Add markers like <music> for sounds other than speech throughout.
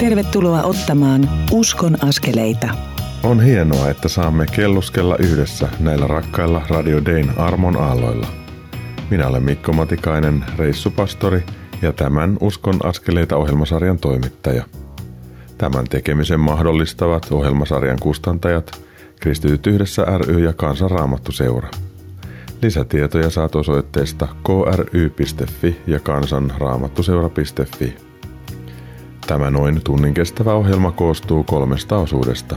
Tervetuloa ottamaan Uskon askeleita. On hienoa, että saamme kelluskella yhdessä näillä rakkailla Radio Dayn armon aalloilla. Minä olen Mikko Matikainen, reissupastori ja tämän Uskon askeleita ohjelmasarjan toimittaja. Tämän tekemisen mahdollistavat ohjelmasarjan kustantajat, Kristityt yhdessä ry ja Kansanraamattu seura. Lisätietoja saat osoitteesta kry.fi ja kansanraamattuseura.fi. Tämä noin tunnin kestävä ohjelma koostuu kolmesta osuudesta.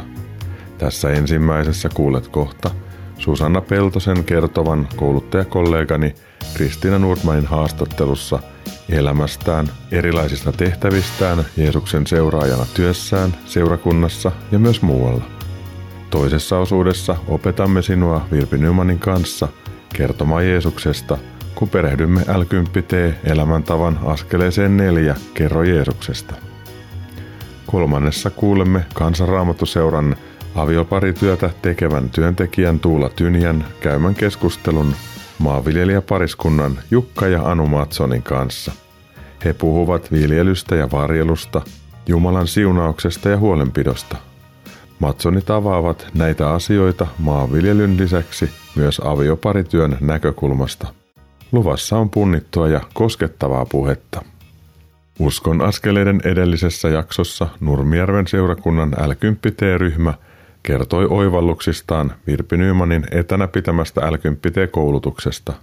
Tässä ensimmäisessä kuulet kohta Susanna Peltosen kertovan kouluttajakollegani Kristiina Nordmanin haastattelussa elämästään, erilaisista tehtävistään Jeesuksen seuraajana työssään, seurakunnassa ja myös muualla. Toisessa osuudessa opetamme sinua Virpi Nymanin kanssa kertomaan Jeesuksesta, kun perehdymme L10T elämäntavan askeleeseen neljä Kerro Jeesuksesta. Kolmannessa kuulemme kansanraamattuseuran avioparityötä tekevän työntekijän Tuula Tynjän käymän keskustelun maanviljelijäpariskunnan Jukka ja Anu Matsonin kanssa. He puhuvat viljelystä ja varjelusta, Jumalan siunauksesta ja huolenpidosta. Matsonit avaavat näitä asioita maanviljelyn lisäksi myös avioparityön näkökulmasta. Luvassa on punnittua ja koskettavaa puhetta. Uskon askeleiden edellisessä jaksossa Nurmijärven seurakunnan L10T-ryhmä kertoi oivalluksistaan Virpi Nymanin etänä pitämästä L10T-koulutuksesta.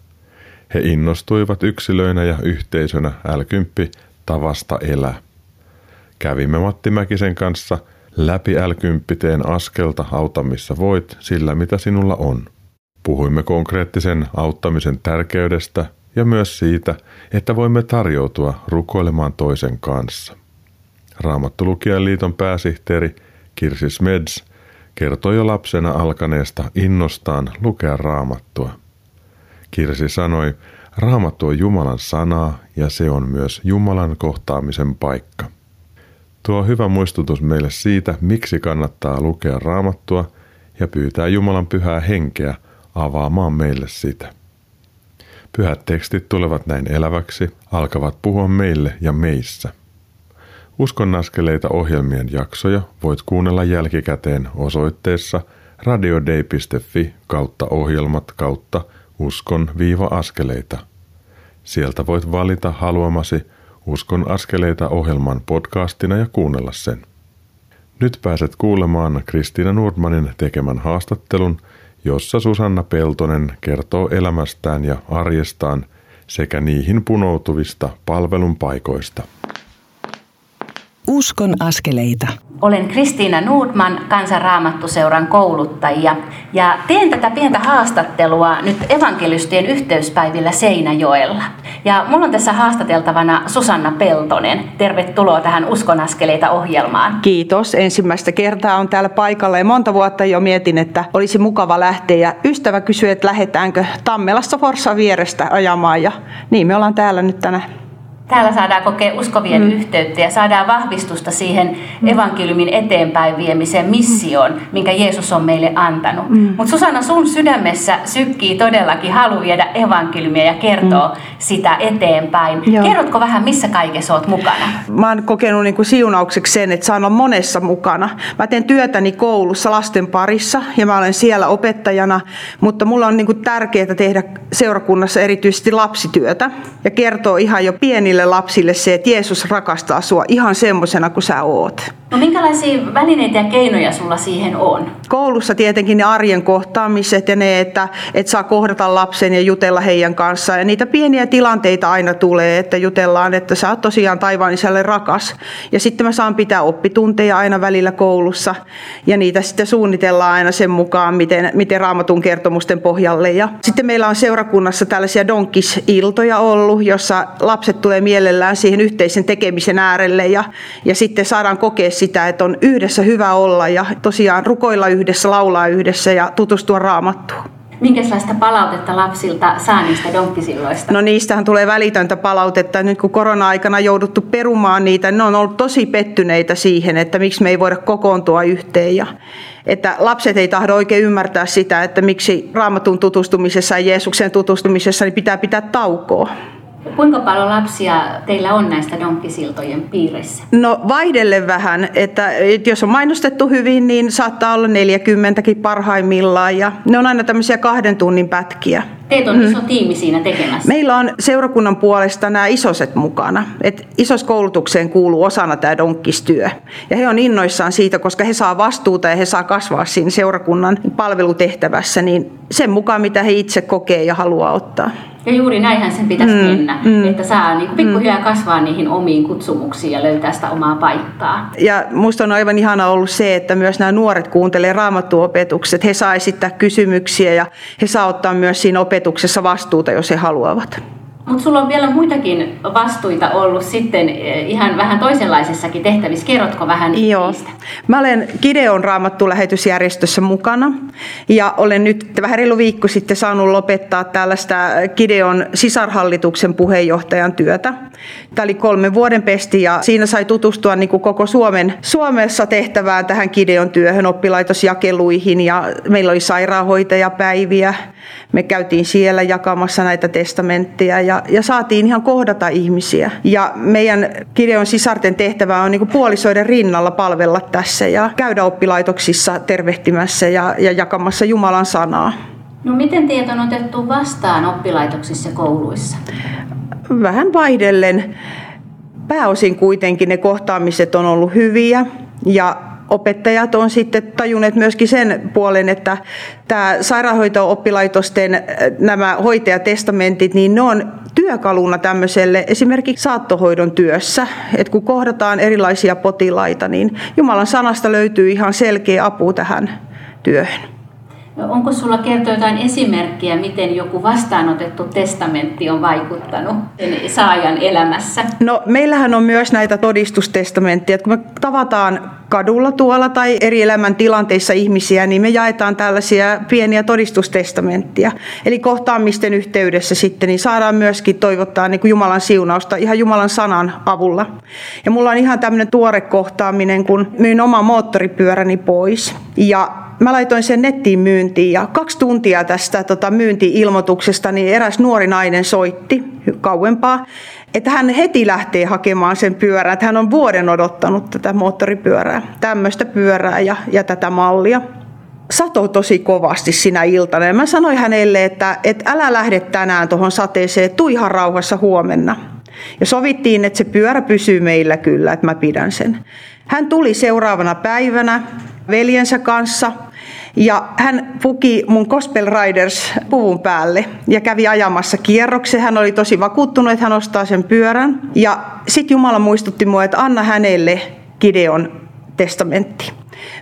He innostuivat yksilöinä ja yhteisönä L10 tavasta elää. Kävimme Matti Mäkisen kanssa läpi L10 askelta auta missä voit sillä mitä sinulla on. Puhuimme konkreettisen auttamisen tärkeydestä ja myös siitä, että voimme tarjoutua rukoilemaan toisen kanssa. Raamattulukijan liiton pääsihteeri Kirsi Smeds kertoi jo lapsena alkaneesta innostaan lukea raamattua. Kirsi sanoi, raamattu on Jumalan sanaa ja se on myös Jumalan kohtaamisen paikka. Tuo hyvä muistutus meille siitä, miksi kannattaa lukea raamattua ja pyytää Jumalan pyhää henkeä avaamaan meille sitä. Pyhät tekstit tulevat näin eläväksi, alkavat puhua meille ja meissä. Uskonnaskeleita ohjelmien jaksoja voit kuunnella jälkikäteen osoitteessa radiodei.fi kautta ohjelmat kautta uskon-askeleita. Sieltä voit valita haluamasi Uskon askeleita ohjelman podcastina ja kuunnella sen. Nyt pääset kuulemaan Kristiina Nordmanin tekemän haastattelun – jossa Susanna Peltonen kertoo elämästään ja arjestaan sekä niihin punoutuvista palvelun paikoista. Uskon askeleita. Olen Kristiina Nordman, kansanraamattuseuran kouluttajia, ja teen tätä pientä haastattelua nyt evankelistien yhteyspäivillä Seinäjoella. Ja mulla on tässä haastateltavana Susanna Peltonen. Tervetuloa tähän Uskon askeleita ohjelmaan. Kiitos. Ensimmäistä kertaa on täällä paikalla ja monta vuotta jo mietin, että olisi mukava lähteä. Ja ystävä kysyi, että lähdetäänkö Tammelassa Forssa vierestä ajamaan ja niin me ollaan täällä nyt tänään. Täällä saadaan kokea uskovien mm. yhteyttä ja saadaan vahvistusta siihen mm. evankeliumin eteenpäin viemiseen missioon, minkä Jeesus on meille antanut. Mm. Mutta Susanna, sun sydämessä sykkii todellakin halu viedä evankeliumia ja kertoa mm. sitä eteenpäin. Joo. Kerrotko vähän, missä kaikessa olet mukana? Mä oon kokenut niin kuin siunaukseksi sen, että saan olla monessa mukana. Mä teen työtäni koulussa lasten parissa ja mä olen siellä opettajana, mutta mulla on niin kuin tärkeää tehdä seurakunnassa erityisesti lapsityötä ja kertoa ihan jo pienille pienille lapsille se, että Jeesus rakastaa sua ihan semmoisena kuin sä oot. No minkälaisia välineitä ja keinoja sulla siihen on? Koulussa tietenkin ne arjen kohtaamiset ja ne, että, että saa kohdata lapsen ja jutella heidän kanssaan. Ja niitä pieniä tilanteita aina tulee, että jutellaan, että sä oot tosiaan taivaan isälle rakas. Ja sitten mä saan pitää oppitunteja aina välillä koulussa. Ja niitä sitten suunnitellaan aina sen mukaan, miten, miten raamatun kertomusten pohjalle. Ja sitten meillä on seurakunnassa tällaisia donkisiltoja ollut, jossa lapset tulee mielellään siihen yhteisen tekemisen äärelle. Ja, ja sitten saadaan kokea sitä, että on yhdessä hyvä olla ja tosiaan rukoilla yhdessä, laulaa yhdessä ja tutustua raamattuun. Minkälaista palautetta lapsilta saa niistä donkkisilloista? No niistähän tulee välitöntä palautetta. Nyt kun korona-aikana jouduttu perumaan niitä, ne on ollut tosi pettyneitä siihen, että miksi me ei voida kokoontua yhteen. Ja että lapset ei tahdo oikein ymmärtää sitä, että miksi raamatun tutustumisessa ja Jeesuksen tutustumisessa niin pitää pitää taukoa. Kuinka paljon lapsia teillä on näistä donkkisiltojen piirissä? No vaihdelle vähän, että, että jos on mainostettu hyvin, niin saattaa olla 40kin parhaimmillaan ja ne on aina tämmöisiä kahden tunnin pätkiä. Teitä on mm. iso tiimi siinä tekemässä. Meillä on seurakunnan puolesta nämä isoset mukana. Et isoskoulutukseen kuuluu osana tämä donkkistyö. Ja he on innoissaan siitä, koska he saa vastuuta ja he saa kasvaa siinä seurakunnan palvelutehtävässä, niin sen mukaan mitä he itse kokee ja haluaa ottaa. Ja juuri näinhän sen pitäisi mm, mennä, mm, että saa niin pikkuhiljaa mm. kasvaa niihin omiin kutsumuksiin ja löytää sitä omaa paikkaa. Ja minusta on aivan ihana ollut se, että myös nämä nuoret kuuntelee raamattuopetukset. He saa esittää kysymyksiä ja he saa ottaa myös siinä opetuksessa vastuuta, jos he haluavat. Mutta sulla on vielä muitakin vastuita ollut sitten eh, ihan vähän toisenlaisessakin tehtävissä. Kerrotko vähän Joo. niistä? Mä olen Gideon raamattu lähetysjärjestössä mukana ja olen nyt vähän reilu viikko sitten saanut lopettaa tällaista Gideon sisarhallituksen puheenjohtajan työtä. Tämä oli kolme vuoden pesti ja siinä sai tutustua niin kuin koko Suomen, Suomessa tehtävään tähän Gideon työhön, oppilaitosjakeluihin ja meillä oli sairaanhoitajapäiviä. Me käytiin siellä jakamassa näitä testamentteja ja, ja saatiin ihan kohdata ihmisiä. Ja meidän Gideon sisarten tehtävä on niin kuin puolisoiden rinnalla palvella tässä ja käydä oppilaitoksissa tervehtimässä ja, ja jakamassa Jumalan sanaa. No miten teidät on otettu vastaan oppilaitoksissa ja kouluissa? Vähän vaihdellen. Pääosin kuitenkin ne kohtaamiset on ollut hyviä ja opettajat on sitten tajunneet myöskin sen puolen, että tämä sairaanhoito-oppilaitosten äh, nämä hoitajatestamentit, niin ne on työkaluna tämmöiselle esimerkiksi saattohoidon työssä, että kun kohdataan erilaisia potilaita, niin Jumalan sanasta löytyy ihan selkeä apu tähän työhön. Onko sulla kertoa jotain esimerkkiä, miten joku vastaanotettu testamentti on vaikuttanut saajan elämässä? No meillähän on myös näitä todistustestamentteja. Kun me tavataan kadulla tuolla tai eri elämän tilanteissa ihmisiä, niin me jaetaan tällaisia pieniä todistustestamenttia. Eli kohtaamisten yhteydessä sitten niin saadaan myöskin toivottaa niin kuin Jumalan siunausta ihan Jumalan sanan avulla. Ja mulla on ihan tämmöinen tuore kohtaaminen, kun myin oma moottoripyöräni pois. Ja mä laitoin sen nettiin myyntiin ja kaksi tuntia tästä tota, myynti-ilmoituksesta niin eräs nuori nainen soitti kauempaa, että hän heti lähtee hakemaan sen pyörän, että hän on vuoden odottanut tätä moottoripyörää, tämmöistä pyörää ja, ja tätä mallia. Sato tosi kovasti sinä iltana ja mä sanoin hänelle, että, että älä lähde tänään tuohon sateeseen, tuu ihan rauhassa huomenna. Ja sovittiin, että se pyörä pysyy meillä kyllä, että mä pidän sen. Hän tuli seuraavana päivänä veljensä kanssa ja hän puki mun Gospel Riders puvun päälle ja kävi ajamassa kierroksen. Hän oli tosi vakuuttunut, että hän ostaa sen pyörän. Ja sitten Jumala muistutti mua, että anna hänelle Gideon testamentti.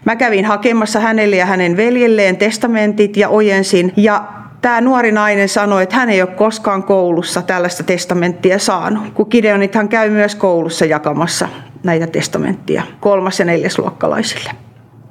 Mä kävin hakemassa hänelle ja hänen veljelleen testamentit ja ojensin. Ja tämä nuori nainen sanoi, että hän ei ole koskaan koulussa tällaista testamenttia saanut, kun Gideonithan käy myös koulussa jakamassa näitä testamenttia kolmas- ja neljäsluokkalaisille.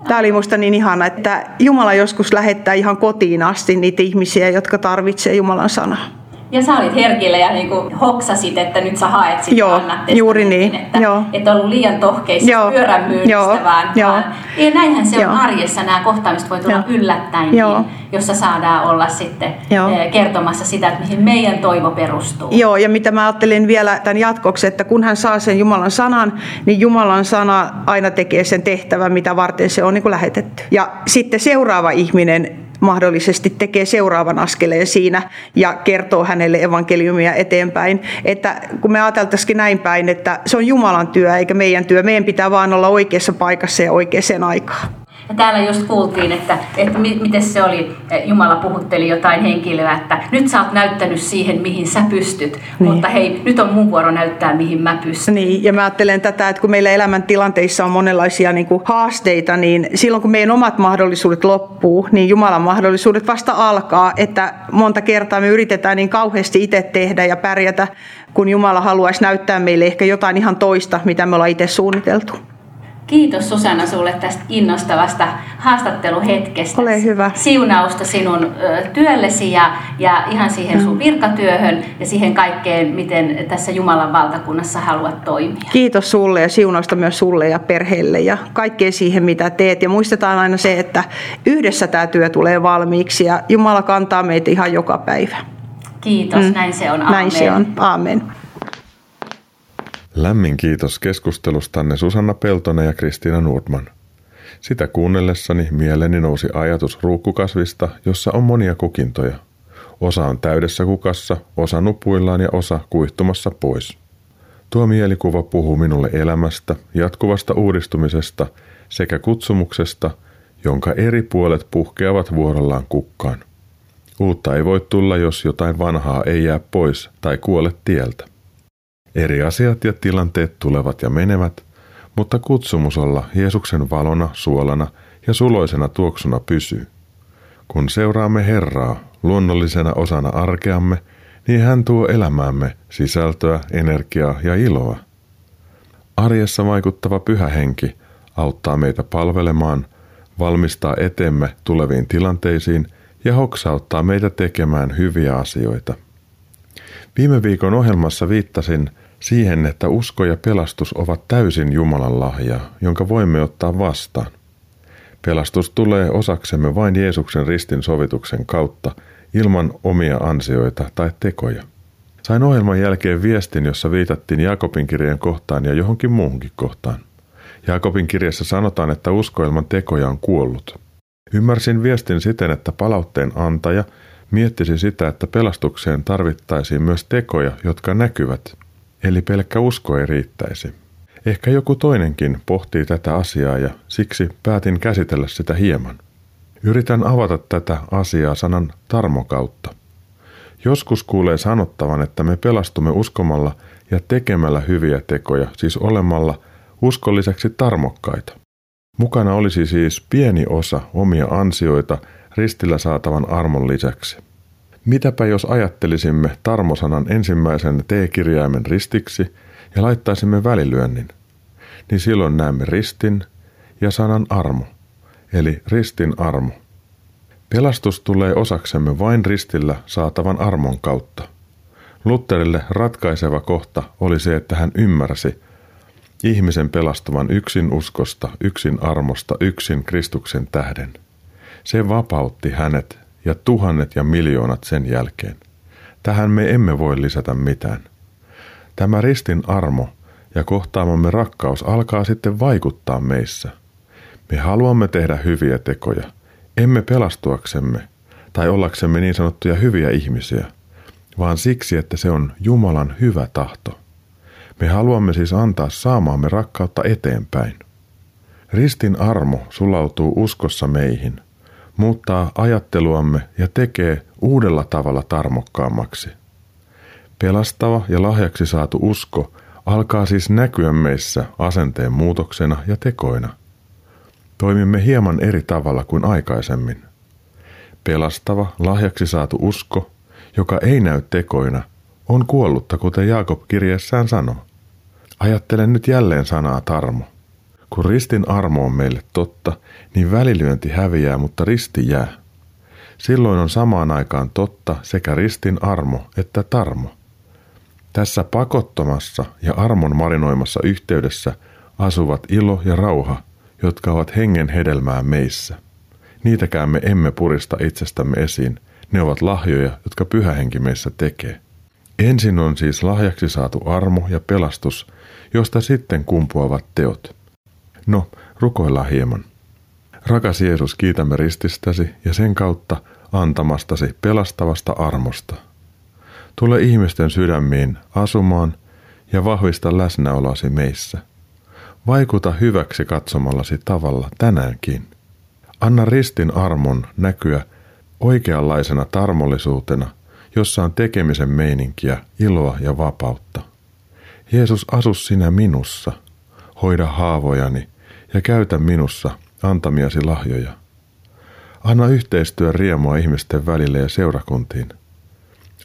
Tämä oli minusta niin ihana, että Jumala joskus lähettää ihan kotiin asti niitä ihmisiä, jotka tarvitsevat Jumalan sanaa. Ja sä olit herkillä ja niin hoksasit, että nyt sä haet sitä Joo, juuri niin. Että Joo. et ollut liian tohkeissa Joo. pyörän myynnistä, Joo. vaan, Joo. vaan ja näinhän se Joo. on arjessa. Nämä kohtaamiset voi tulla Joo. yllättäen, Joo. jossa saadaan olla sitten Joo. Eh, kertomassa sitä, että mihin meidän toivo perustuu. Joo, ja mitä mä ajattelin vielä tämän jatkoksi, että kun hän saa sen Jumalan sanan, niin Jumalan sana aina tekee sen tehtävän, mitä varten se on niin kuin lähetetty. Ja sitten seuraava ihminen mahdollisesti tekee seuraavan askeleen siinä ja kertoo hänelle evankeliumia eteenpäin. Että kun me ajateltaisikin näin päin, että se on Jumalan työ eikä meidän työ, meidän pitää vaan olla oikeassa paikassa ja oikeaan aikaan. Ja täällä just kuultiin, että, että miten se oli, Jumala puhutteli jotain henkilöä, että nyt sä oot näyttänyt siihen, mihin sä pystyt, niin. mutta hei, nyt on mun vuoro näyttää, mihin mä pystyn. Niin, ja mä ajattelen tätä, että kun meillä elämäntilanteissa on monenlaisia niin kuin haasteita, niin silloin kun meidän omat mahdollisuudet loppuu, niin Jumalan mahdollisuudet vasta alkaa, että monta kertaa me yritetään niin kauheasti itse tehdä ja pärjätä, kun Jumala haluaisi näyttää meille ehkä jotain ihan toista, mitä me ollaan itse suunniteltu. Kiitos Susanna sulle tästä innostavasta haastatteluhetkestä. Ole hyvä. Siunausta sinun työllesi ja, ja ihan siihen sun virkatyöhön ja siihen kaikkeen, miten tässä Jumalan valtakunnassa haluat toimia. Kiitos sulle ja siunausta myös sulle ja perheelle ja kaikkeen siihen, mitä teet. Ja muistetaan aina se, että yhdessä tämä työ tulee valmiiksi ja Jumala kantaa meitä ihan joka päivä. Kiitos, mm. näin se on. Aamen. Näin se on. Aamen. Lämmin kiitos keskustelustanne Susanna Peltonen ja Kristiina Nordman. Sitä kuunnellessani mieleni nousi ajatus ruukkukasvista, jossa on monia kukintoja. Osa on täydessä kukassa, osa nupuillaan ja osa kuihtumassa pois. Tuo mielikuva puhuu minulle elämästä, jatkuvasta uudistumisesta sekä kutsumuksesta, jonka eri puolet puhkeavat vuorollaan kukkaan. Uutta ei voi tulla, jos jotain vanhaa ei jää pois tai kuole tieltä. Eri asiat ja tilanteet tulevat ja menevät, mutta kutsumus olla Jeesuksen valona, suolana ja suloisena tuoksuna pysyy. Kun seuraamme Herraa luonnollisena osana arkeamme, niin hän tuo elämäämme sisältöä, energiaa ja iloa. Arjessa vaikuttava pyhä henki auttaa meitä palvelemaan, valmistaa etemme tuleviin tilanteisiin ja hoksauttaa meitä tekemään hyviä asioita. Viime viikon ohjelmassa viittasin siihen, että usko ja pelastus ovat täysin Jumalan lahja, jonka voimme ottaa vastaan. Pelastus tulee osaksemme vain Jeesuksen ristin sovituksen kautta ilman omia ansioita tai tekoja. Sain ohjelman jälkeen viestin, jossa viitattiin Jakobin kirjeen kohtaan ja johonkin muuhunkin kohtaan. Jakobin kirjassa sanotaan, että usko ilman tekoja on kuollut. Ymmärsin viestin siten, että palautteen antaja miettisi sitä, että pelastukseen tarvittaisiin myös tekoja, jotka näkyvät – Eli pelkkä usko ei riittäisi. Ehkä joku toinenkin pohtii tätä asiaa ja siksi päätin käsitellä sitä hieman. Yritän avata tätä asiaa sanan tarmo kautta. Joskus kuulee sanottavan, että me pelastumme uskomalla ja tekemällä hyviä tekoja, siis olemalla uskolliseksi tarmokkaita. Mukana olisi siis pieni osa omia ansioita ristillä saatavan armon lisäksi. Mitäpä jos ajattelisimme tarmosanan ensimmäisen T-kirjaimen ristiksi ja laittaisimme välilyönnin, niin silloin näemme ristin ja sanan armo, eli ristin armo. Pelastus tulee osaksemme vain ristillä saatavan armon kautta. Lutterille ratkaiseva kohta oli se, että hän ymmärsi ihmisen pelastuvan yksin uskosta, yksin armosta, yksin Kristuksen tähden. Se vapautti hänet ja tuhannet ja miljoonat sen jälkeen. Tähän me emme voi lisätä mitään. Tämä ristin armo ja kohtaamamme rakkaus alkaa sitten vaikuttaa meissä. Me haluamme tehdä hyviä tekoja, emme pelastuaksemme tai ollaksemme niin sanottuja hyviä ihmisiä, vaan siksi, että se on Jumalan hyvä tahto. Me haluamme siis antaa saamaamme rakkautta eteenpäin. Ristin armo sulautuu uskossa meihin – muuttaa ajatteluamme ja tekee uudella tavalla tarmokkaammaksi. Pelastava ja lahjaksi saatu usko alkaa siis näkyä meissä asenteen muutoksena ja tekoina. Toimimme hieman eri tavalla kuin aikaisemmin. Pelastava, lahjaksi saatu usko, joka ei näy tekoina, on kuollutta, kuten Jaakob kirjeessään sanoo. Ajattelen nyt jälleen sanaa tarmo. Kun ristin armo on meille totta, niin välilyönti häviää, mutta risti jää. Silloin on samaan aikaan totta sekä ristin armo että tarmo. Tässä pakottomassa ja armon marinoimassa yhteydessä asuvat ilo ja rauha, jotka ovat hengen hedelmää meissä. Niitäkään me emme purista itsestämme esiin, ne ovat lahjoja, jotka pyhä henki meissä tekee. Ensin on siis lahjaksi saatu armo ja pelastus, josta sitten kumpuavat teot. No, rukoillaan hieman. Rakas Jeesus, kiitämme rististäsi ja sen kautta antamastasi pelastavasta armosta. Tule ihmisten sydämiin asumaan ja vahvista läsnäoloasi meissä. Vaikuta hyväksi katsomallasi tavalla tänäänkin. Anna ristin armon näkyä oikeanlaisena tarmollisuutena, jossa on tekemisen meininkiä, iloa ja vapautta. Jeesus, asu sinä minussa. Hoida haavojani ja käytä minussa antamiasi lahjoja. Anna yhteistyö riemua ihmisten välille ja seurakuntiin.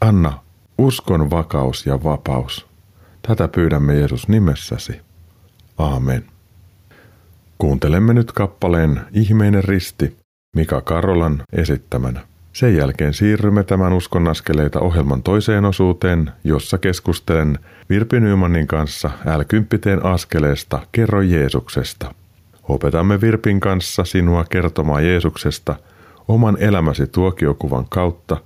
Anna uskon vakaus ja vapaus. Tätä pyydämme Jeesus nimessäsi. Aamen. Kuuntelemme nyt kappaleen Ihmeinen risti Mika Karolan esittämänä. Sen jälkeen siirrymme tämän uskon askeleita ohjelman toiseen osuuteen, jossa keskustelen Virpi Nymanin kanssa l askeleesta Kerro Jeesuksesta – Opetamme Virpin kanssa sinua kertomaan Jeesuksesta oman elämäsi tuokiokuvan kautta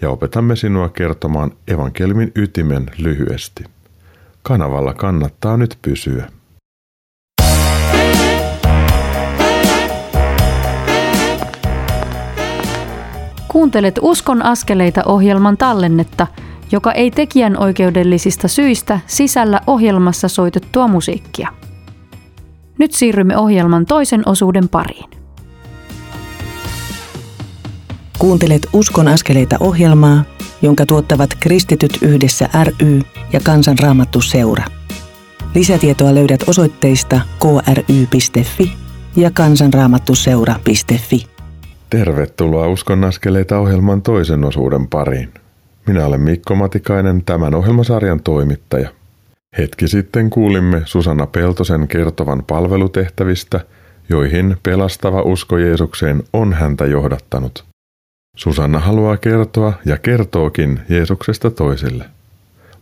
ja opetamme sinua kertomaan evankeliumin ytimen lyhyesti. Kanavalla kannattaa nyt pysyä. Kuuntelet Uskon askeleita ohjelman tallennetta, joka ei tekijän oikeudellisista syistä sisällä ohjelmassa soitettua musiikkia. Nyt siirrymme ohjelman toisen osuuden pariin. Kuuntelet Uskon askeleita ohjelmaa, jonka tuottavat Kristityt yhdessä ry ja Kansanraamattu seura. Lisätietoa löydät osoitteista kry.fi ja kansanraamattuseura.fi. Tervetuloa Uskon askeleita ohjelman toisen osuuden pariin. Minä olen Mikko Matikainen, tämän ohjelmasarjan toimittaja. Hetki sitten kuulimme Susanna Peltosen kertovan palvelutehtävistä, joihin pelastava usko Jeesukseen on häntä johdattanut. Susanna haluaa kertoa ja kertookin Jeesuksesta toisille.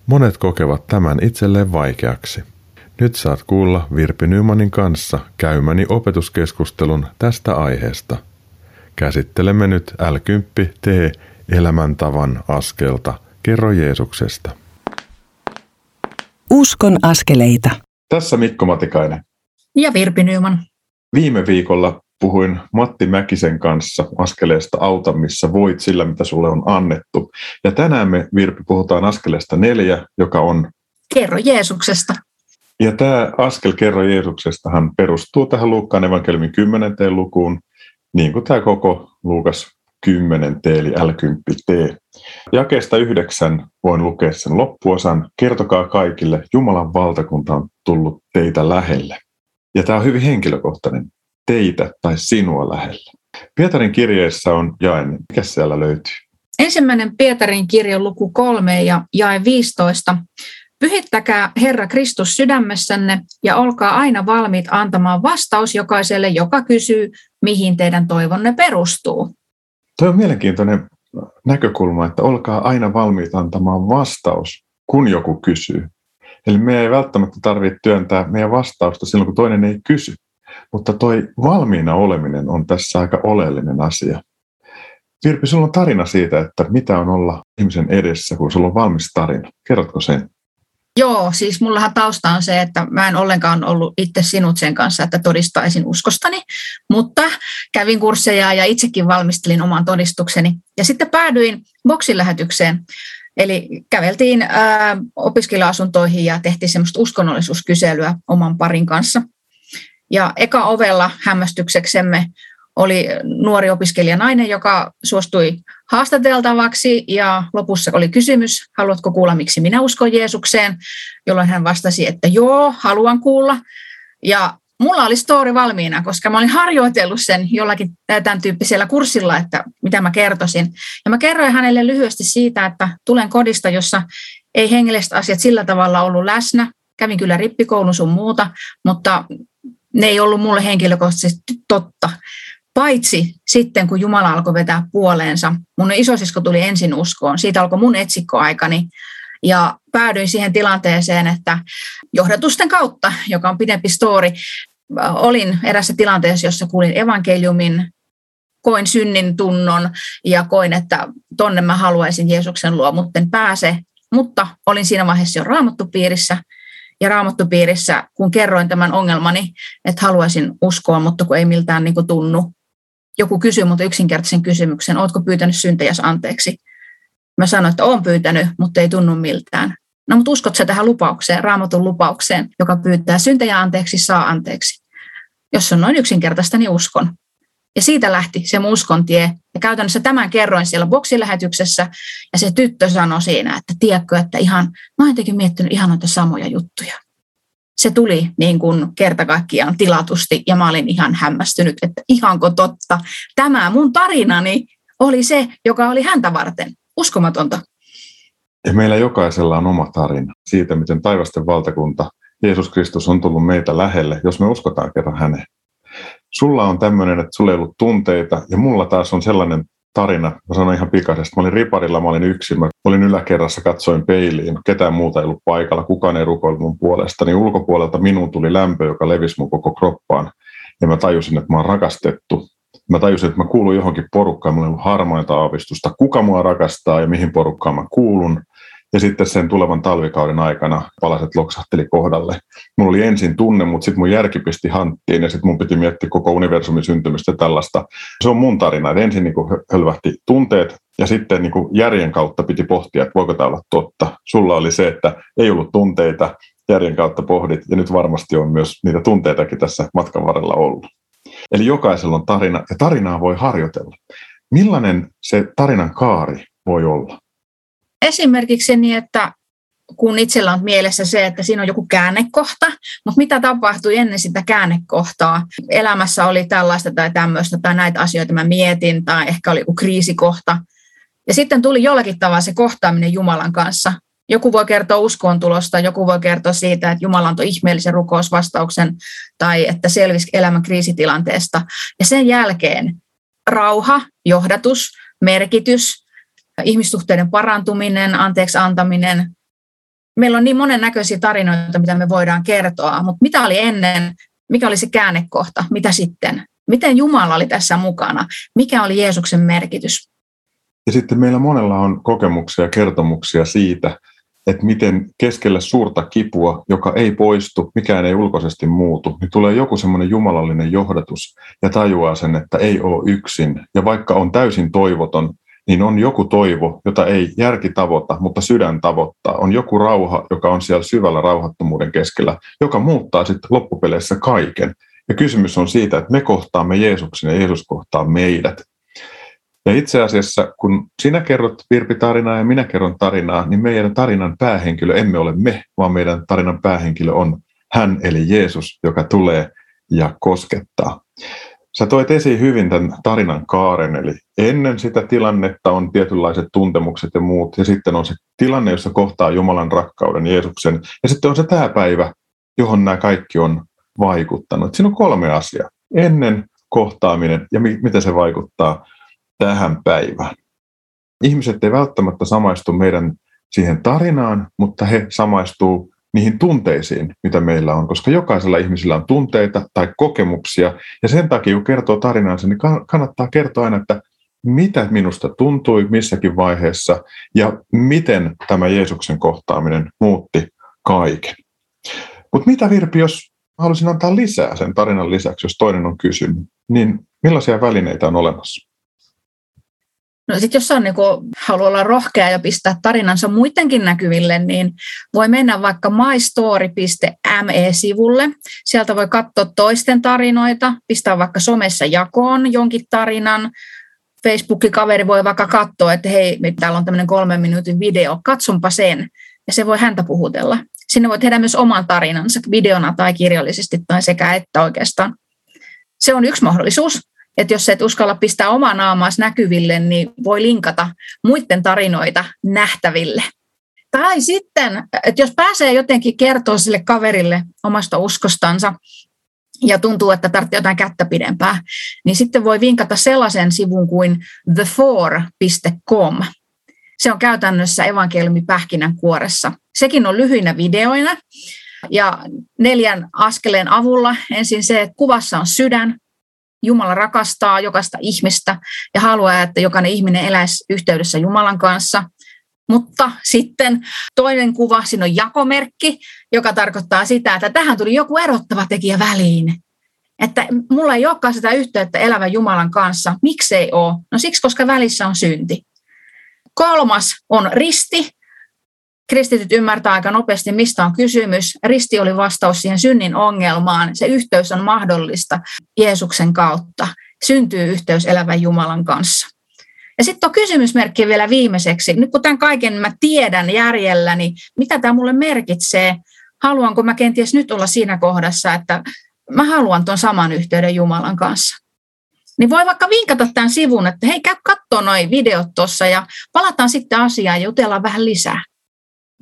Monet kokevat tämän itselleen vaikeaksi. Nyt saat kuulla Virpi Nymanin kanssa käymäni opetuskeskustelun tästä aiheesta. Käsittelemme nyt L10 T elämäntavan askelta. Kerro Jeesuksesta. Uskon askeleita. Tässä Mikko Matikainen. Ja Virpi Nyman. Viime viikolla puhuin Matti Mäkisen kanssa askeleesta Auta, missä voit sillä, mitä sulle on annettu. Ja tänään me, Virpi, puhutaan askeleesta neljä, joka on... Kerro Jeesuksesta. Ja tämä askel Kerro Jeesuksestahan perustuu tähän Luukkaan evankeliumin 10. lukuun, niin kuin tämä koko Luukas 10 T eli L10 T. Jakeesta yhdeksän voin lukea sen loppuosan. Kertokaa kaikille, Jumalan valtakunta on tullut teitä lähelle. Ja tämä on hyvin henkilökohtainen teitä tai sinua lähellä. Pietarin kirjeessä on jae, mikä siellä löytyy? Ensimmäinen Pietarin kirja luku 3 ja jae 15. Pyhittäkää Herra Kristus sydämessänne ja olkaa aina valmiit antamaan vastaus jokaiselle, joka kysyy, mihin teidän toivonne perustuu. Tuo on mielenkiintoinen näkökulma, että olkaa aina valmiit antamaan vastaus, kun joku kysyy. Eli me ei välttämättä tarvitse työntää meidän vastausta silloin, kun toinen ei kysy. Mutta toi valmiina oleminen on tässä aika oleellinen asia. Virpi, sulla on tarina siitä, että mitä on olla ihmisen edessä, kun sulla on valmis tarina. Kerrotko sen? Joo, siis mullahan tausta on se, että mä en ollenkaan ollut itse sinut sen kanssa, että todistaisin uskostani, mutta kävin kursseja ja itsekin valmistelin oman todistukseni. Ja sitten päädyin boksilähetykseen, eli käveltiin ää, opiskelija-asuntoihin ja tehtiin semmoista uskonnollisuuskyselyä oman parin kanssa. Ja eka ovella hämmästykseksemme oli nuori opiskelija nainen, joka suostui haastateltavaksi ja lopussa oli kysymys, haluatko kuulla, miksi minä uskon Jeesukseen, jolloin hän vastasi, että joo, haluan kuulla. Ja mulla oli story valmiina, koska mä olin harjoitellut sen jollakin tämän tyyppisellä kurssilla, että mitä mä kertoisin. Ja mä kerroin hänelle lyhyesti siitä, että tulen kodista, jossa ei hengelliset asiat sillä tavalla ollut läsnä. Kävin kyllä rippikoulun sun muuta, mutta ne ei ollut mulle henkilökohtaisesti totta. Paitsi sitten, kun Jumala alkoi vetää puoleensa. Mun isosisko tuli ensin uskoon. Siitä alkoi mun etsikkoaikani. Ja päädyin siihen tilanteeseen, että johdatusten kautta, joka on pidempi story, olin erässä tilanteessa, jossa kuulin evankeliumin, koin synnin tunnon ja koin, että tonne mä haluaisin Jeesuksen luo, mutta en pääse. Mutta olin siinä vaiheessa jo raamattupiirissä ja raamattupiirissä, kun kerroin tämän ongelmani, että haluaisin uskoa, mutta kun ei miltään niin kuin tunnu. Joku kysyi mutta yksinkertaisen kysymyksen, ootko pyytänyt syntäjäs anteeksi? Mä sanoin, että olen pyytänyt, mutta ei tunnu miltään. No mutta uskot sä tähän lupaukseen, raamatun lupaukseen, joka pyytää syntäjä anteeksi, saa anteeksi. Jos se on noin yksinkertaista, niin uskon. Ja siitä lähti se mun uskon tie. Ja käytännössä tämän kerroin siellä boksilähetyksessä. Ja se tyttö sanoi siinä, että tiedätkö, että ihan, mä oon jotenkin miettinyt ihan noita samoja juttuja. Se tuli niin kuin kerta kaikkiaan tilatusti ja mä olin ihan hämmästynyt, että ihanko totta. Tämä mun tarinani oli se, joka oli häntä varten. Uskomatonta. Ja meillä jokaisella on oma tarina siitä, miten taivasten valtakunta, Jeesus Kristus on tullut meitä lähelle, jos me uskotaan kerran häneen sulla on tämmöinen, että sulla ei ollut tunteita, ja mulla taas on sellainen tarina, mä sanoin ihan pikaisesti, mä olin riparilla, mä olin yksin, mä olin yläkerrassa, katsoin peiliin, ketään muuta ei ollut paikalla, kukaan ei rukoillut mun puolesta, niin ulkopuolelta minuun tuli lämpö, joka levisi mun koko kroppaan, ja mä tajusin, että mä oon rakastettu, Mä tajusin, että mä kuulun johonkin porukkaan, mulla ei ollut harmainta aavistusta, kuka mua rakastaa ja mihin porukkaan mä kuulun. Ja sitten sen tulevan talvikauden aikana palaset loksahteli kohdalle. Mulla oli ensin tunne, mutta sitten mun järki pisti hanttiin ja sitten mun piti miettiä koko universumin syntymistä tällaista. Se on mun tarina, että ensin niin hölvähti tunteet ja sitten niin järjen kautta piti pohtia, että voiko tämä olla totta. Sulla oli se, että ei ollut tunteita, järjen kautta pohdit ja nyt varmasti on myös niitä tunteitakin tässä matkan varrella ollut. Eli jokaisella on tarina ja tarinaa voi harjoitella. Millainen se tarinan kaari voi olla? Esimerkiksi niin, että kun itsellä on mielessä se, että siinä on joku käännekohta, mutta mitä tapahtui ennen sitä käännekohtaa? Elämässä oli tällaista tai tämmöistä tai näitä asioita mä mietin tai ehkä oli joku kriisikohta. Ja sitten tuli jollakin tavalla se kohtaaminen Jumalan kanssa. Joku voi kertoa uskoon tulosta, joku voi kertoa siitä, että Jumala antoi ihmeellisen rukousvastauksen tai että selvisi elämän kriisitilanteesta. Ja sen jälkeen rauha, johdatus, merkitys, ihmissuhteiden parantuminen, anteeksi antaminen. Meillä on niin monennäköisiä tarinoita, mitä me voidaan kertoa, mutta mitä oli ennen, mikä oli se käännekohta, mitä sitten? Miten Jumala oli tässä mukana? Mikä oli Jeesuksen merkitys? Ja sitten meillä monella on kokemuksia ja kertomuksia siitä, että miten keskellä suurta kipua, joka ei poistu, mikään ei ulkoisesti muutu, niin tulee joku semmoinen jumalallinen johdatus ja tajuaa sen, että ei ole yksin. Ja vaikka on täysin toivoton, niin on joku toivo, jota ei järki tavoita, mutta sydän tavoittaa. On joku rauha, joka on siellä syvällä rauhattomuuden keskellä, joka muuttaa sitten loppupeleissä kaiken. Ja kysymys on siitä, että me kohtaamme Jeesuksen ja Jeesus kohtaa meidät. Ja itse asiassa, kun sinä kerrot Virpi tarinaa ja minä kerron tarinaa, niin meidän tarinan päähenkilö emme ole me, vaan meidän tarinan päähenkilö on hän eli Jeesus, joka tulee ja koskettaa. Sä toit esiin hyvin tämän tarinan kaaren, eli ennen sitä tilannetta on tietynlaiset tuntemukset ja muut, ja sitten on se tilanne, jossa kohtaa Jumalan rakkauden, Jeesuksen, ja sitten on se tämä päivä, johon nämä kaikki on vaikuttanut. Siinä on kolme asiaa. Ennen kohtaaminen ja mi- miten se vaikuttaa tähän päivään. Ihmiset ei välttämättä samaistu meidän siihen tarinaan, mutta he samaistuu niihin tunteisiin, mitä meillä on, koska jokaisella ihmisellä on tunteita tai kokemuksia, ja sen takia, kun kertoo tarinansa, niin kannattaa kertoa aina, että mitä minusta tuntui missäkin vaiheessa, ja miten tämä Jeesuksen kohtaaminen muutti kaiken. Mutta mitä Virpi, jos haluaisin antaa lisää sen tarinan lisäksi, jos toinen on kysynyt, niin millaisia välineitä on olemassa? No sitten jos on niin haluaa olla rohkea ja pistää tarinansa muidenkin näkyville, niin voi mennä vaikka mystory.me-sivulle. Sieltä voi katsoa toisten tarinoita, pistää vaikka somessa jakoon jonkin tarinan. Facebookin kaveri voi vaikka katsoa, että hei, täällä on tämmöinen kolmen minuutin video, katsonpa sen. Ja se voi häntä puhutella. Sinne voi tehdä myös oman tarinansa videona tai kirjallisesti tai sekä että oikeastaan. Se on yksi mahdollisuus että jos et uskalla pistää omaa naamaas näkyville, niin voi linkata muiden tarinoita nähtäville. Tai sitten, että jos pääsee jotenkin kertoa sille kaverille omasta uskostansa ja tuntuu, että tarvitsee jotain kättä pidempää, niin sitten voi vinkata sellaisen sivun kuin thefor.com. Se on käytännössä evankeliumi kuoressa. Sekin on lyhyinä videoina ja neljän askeleen avulla. Ensin se, että kuvassa on sydän, Jumala rakastaa jokaista ihmistä ja haluaa, että jokainen ihminen eläisi yhteydessä Jumalan kanssa. Mutta sitten toinen kuva, siinä on jakomerkki, joka tarkoittaa sitä, että tähän tuli joku erottava tekijä väliin. Että mulla ei olekaan sitä yhteyttä elävän Jumalan kanssa. Miksei ole? No siksi, koska välissä on synti. Kolmas on risti, kristityt ymmärtää aika nopeasti, mistä on kysymys. Risti oli vastaus siihen synnin ongelmaan. Se yhteys on mahdollista Jeesuksen kautta. Syntyy yhteys elävän Jumalan kanssa. Ja sitten on kysymysmerkki vielä viimeiseksi. Nyt kun tämän kaiken mä tiedän järjellä, niin mitä tämä mulle merkitsee? Haluanko mä kenties nyt olla siinä kohdassa, että mä haluan tuon saman yhteyden Jumalan kanssa? Niin voi vaikka vinkata tämän sivun, että hei, käy katsoa noin videot tuossa ja palataan sitten asiaan ja jutellaan vähän lisää.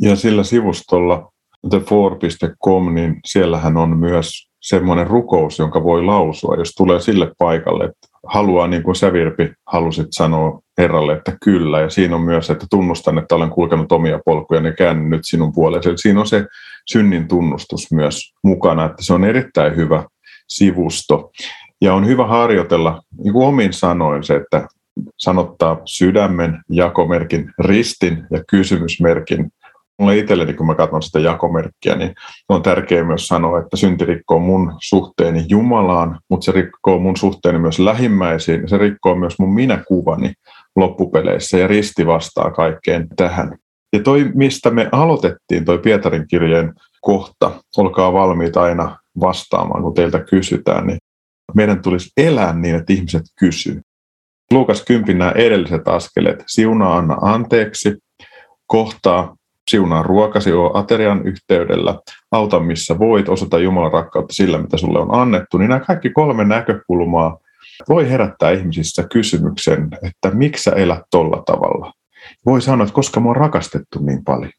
Ja sillä sivustolla thefor.com, niin siellähän on myös semmoinen rukous, jonka voi lausua, jos tulee sille paikalle, että haluaa, niin kuin sä Virpi halusit sanoa Herralle, että kyllä. Ja siinä on myös, että tunnustan, että olen kulkenut omia polkuja ja käännyn nyt sinun puolesi. Eli siinä on se synnin tunnustus myös mukana, että se on erittäin hyvä sivusto. Ja on hyvä harjoitella niin kuin omin sanoin se, että sanottaa sydämen, jakomerkin, ristin ja kysymysmerkin. Mulle itselleni, kun mä katson sitä jakomerkkiä, niin on tärkeää myös sanoa, että synti rikkoo mun suhteeni Jumalaan, mutta se rikkoo mun suhteeni myös lähimmäisiin, se rikkoo myös mun minäkuvani loppupeleissä ja risti vastaa kaikkeen tähän. Ja toi, mistä me aloitettiin, toi Pietarin kirjeen kohta, olkaa valmiita aina vastaamaan, kun teiltä kysytään, niin meidän tulisi elää niin, että ihmiset kysyy. Luukas 10 nämä edelliset askeleet, siunaa anna anteeksi, kohtaa, siunaa ruokasi o aterian yhteydellä, auta missä voit, osoita Jumalan rakkautta sillä, mitä sulle on annettu, niin nämä kaikki kolme näkökulmaa voi herättää ihmisissä kysymyksen, että miksi sä elät tolla tavalla. Voi sanoa, että koska mua on rakastettu niin paljon.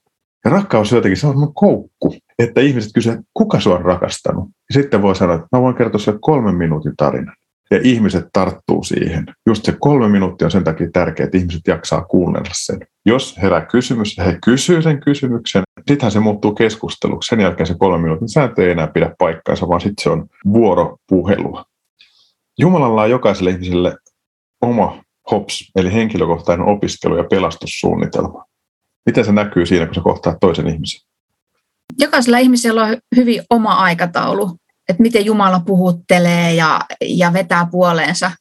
Ja rakkaus jotenkin, se on koukku, että ihmiset kysyvät, kuka sua on rakastanut. Ja sitten voi sanoa, että mä voin kertoa sinulle kolmen minuutin tarinan. Ja ihmiset tarttuu siihen. Just se kolme minuuttia on sen takia tärkeää, että ihmiset jaksaa kuunnella sen. Jos herää kysymys he kysyy sen kysymyksen, sittenhän se muuttuu keskusteluksi. Sen jälkeen se kolme minuutin sääntö ei enää pidä paikkaansa, vaan sitten se on vuoropuhelua. Jumalalla on jokaiselle ihmiselle oma HOPS, eli henkilökohtainen opiskelu- ja pelastussuunnitelma. Miten se näkyy siinä, kun sä kohtaat toisen ihmisen? Jokaisella ihmisellä on hyvin oma aikataulu, että miten Jumala puhuttelee ja, ja vetää puoleensa.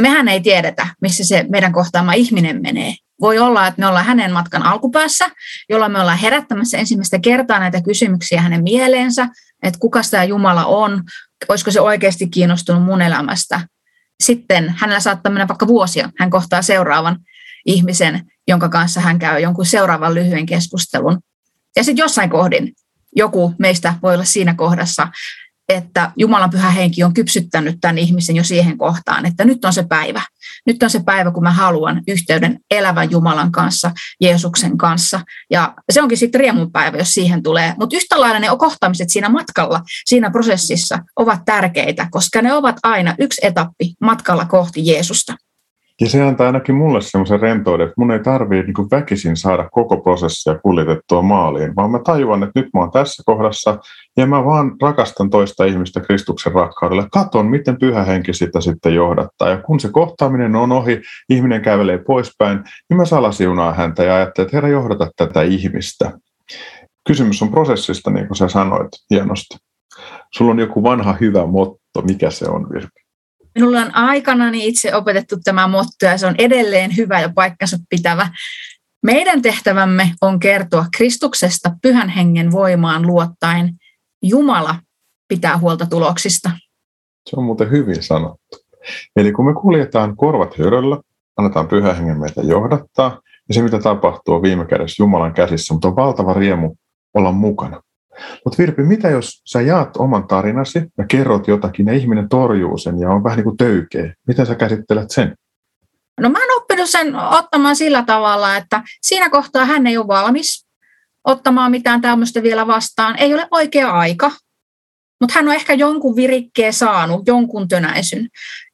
Mehän ei tiedetä, missä se meidän kohtaama ihminen menee. Voi olla, että me ollaan hänen matkan alkupäässä, jolloin me ollaan herättämässä ensimmäistä kertaa näitä kysymyksiä hänen mieleensä, että kuka tämä Jumala on, olisiko se oikeasti kiinnostunut mun elämästä. Sitten hänellä saattaa mennä vaikka vuosia, hän kohtaa seuraavan ihmisen, jonka kanssa hän käy jonkun seuraavan lyhyen keskustelun. Ja sitten jossain kohdin joku meistä voi olla siinä kohdassa, että Jumalan pyhä henki on kypsyttänyt tämän ihmisen jo siihen kohtaan, että nyt on se päivä. Nyt on se päivä, kun mä haluan yhteyden elävän Jumalan kanssa, Jeesuksen kanssa. Ja se onkin sitten riemun päivä, jos siihen tulee. Mutta yhtä lailla ne kohtaamiset siinä matkalla, siinä prosessissa ovat tärkeitä, koska ne ovat aina yksi etappi matkalla kohti Jeesusta. Ja se antaa ainakin mulle semmoisen rentouden, että mun ei tarvitse niin väkisin saada koko prosessia kuljetettua maaliin, vaan mä tajuan, että nyt mä oon tässä kohdassa ja mä vaan rakastan toista ihmistä Kristuksen rakkaudelle. Katon, miten pyhä henki sitä sitten johdattaa. Ja kun se kohtaaminen on ohi, ihminen kävelee poispäin, niin mä salasiunaan häntä ja ajattelen, että Herra, johdata tätä ihmistä. Kysymys on prosessista, niin kuin sä sanoit hienosti. Sulla on joku vanha hyvä motto, mikä se on, Virpi? Minulla on aikanani itse opetettu tämä motto ja se on edelleen hyvä ja paikkansa pitävä. Meidän tehtävämme on kertoa Kristuksesta pyhän hengen voimaan luottaen. Jumala pitää huolta tuloksista. Se on muuten hyvin sanottu. Eli kun me kuljetaan korvat höröllä, annetaan pyhän hengen meitä johdattaa, ja se mitä tapahtuu on viime kädessä Jumalan käsissä, mutta on valtava riemu olla mukana. Mutta Virpi, mitä jos sä jaat oman tarinasi ja kerrot jotakin ja ihminen torjuu sen ja on vähän niin kuin töykeä? Miten sä käsittelet sen? No mä oon oppinut sen ottamaan sillä tavalla, että siinä kohtaa hän ei ole valmis ottamaan mitään tämmöistä vielä vastaan. Ei ole oikea aika, mutta hän on ehkä jonkun virikkeen saanut, jonkun tönäisyn.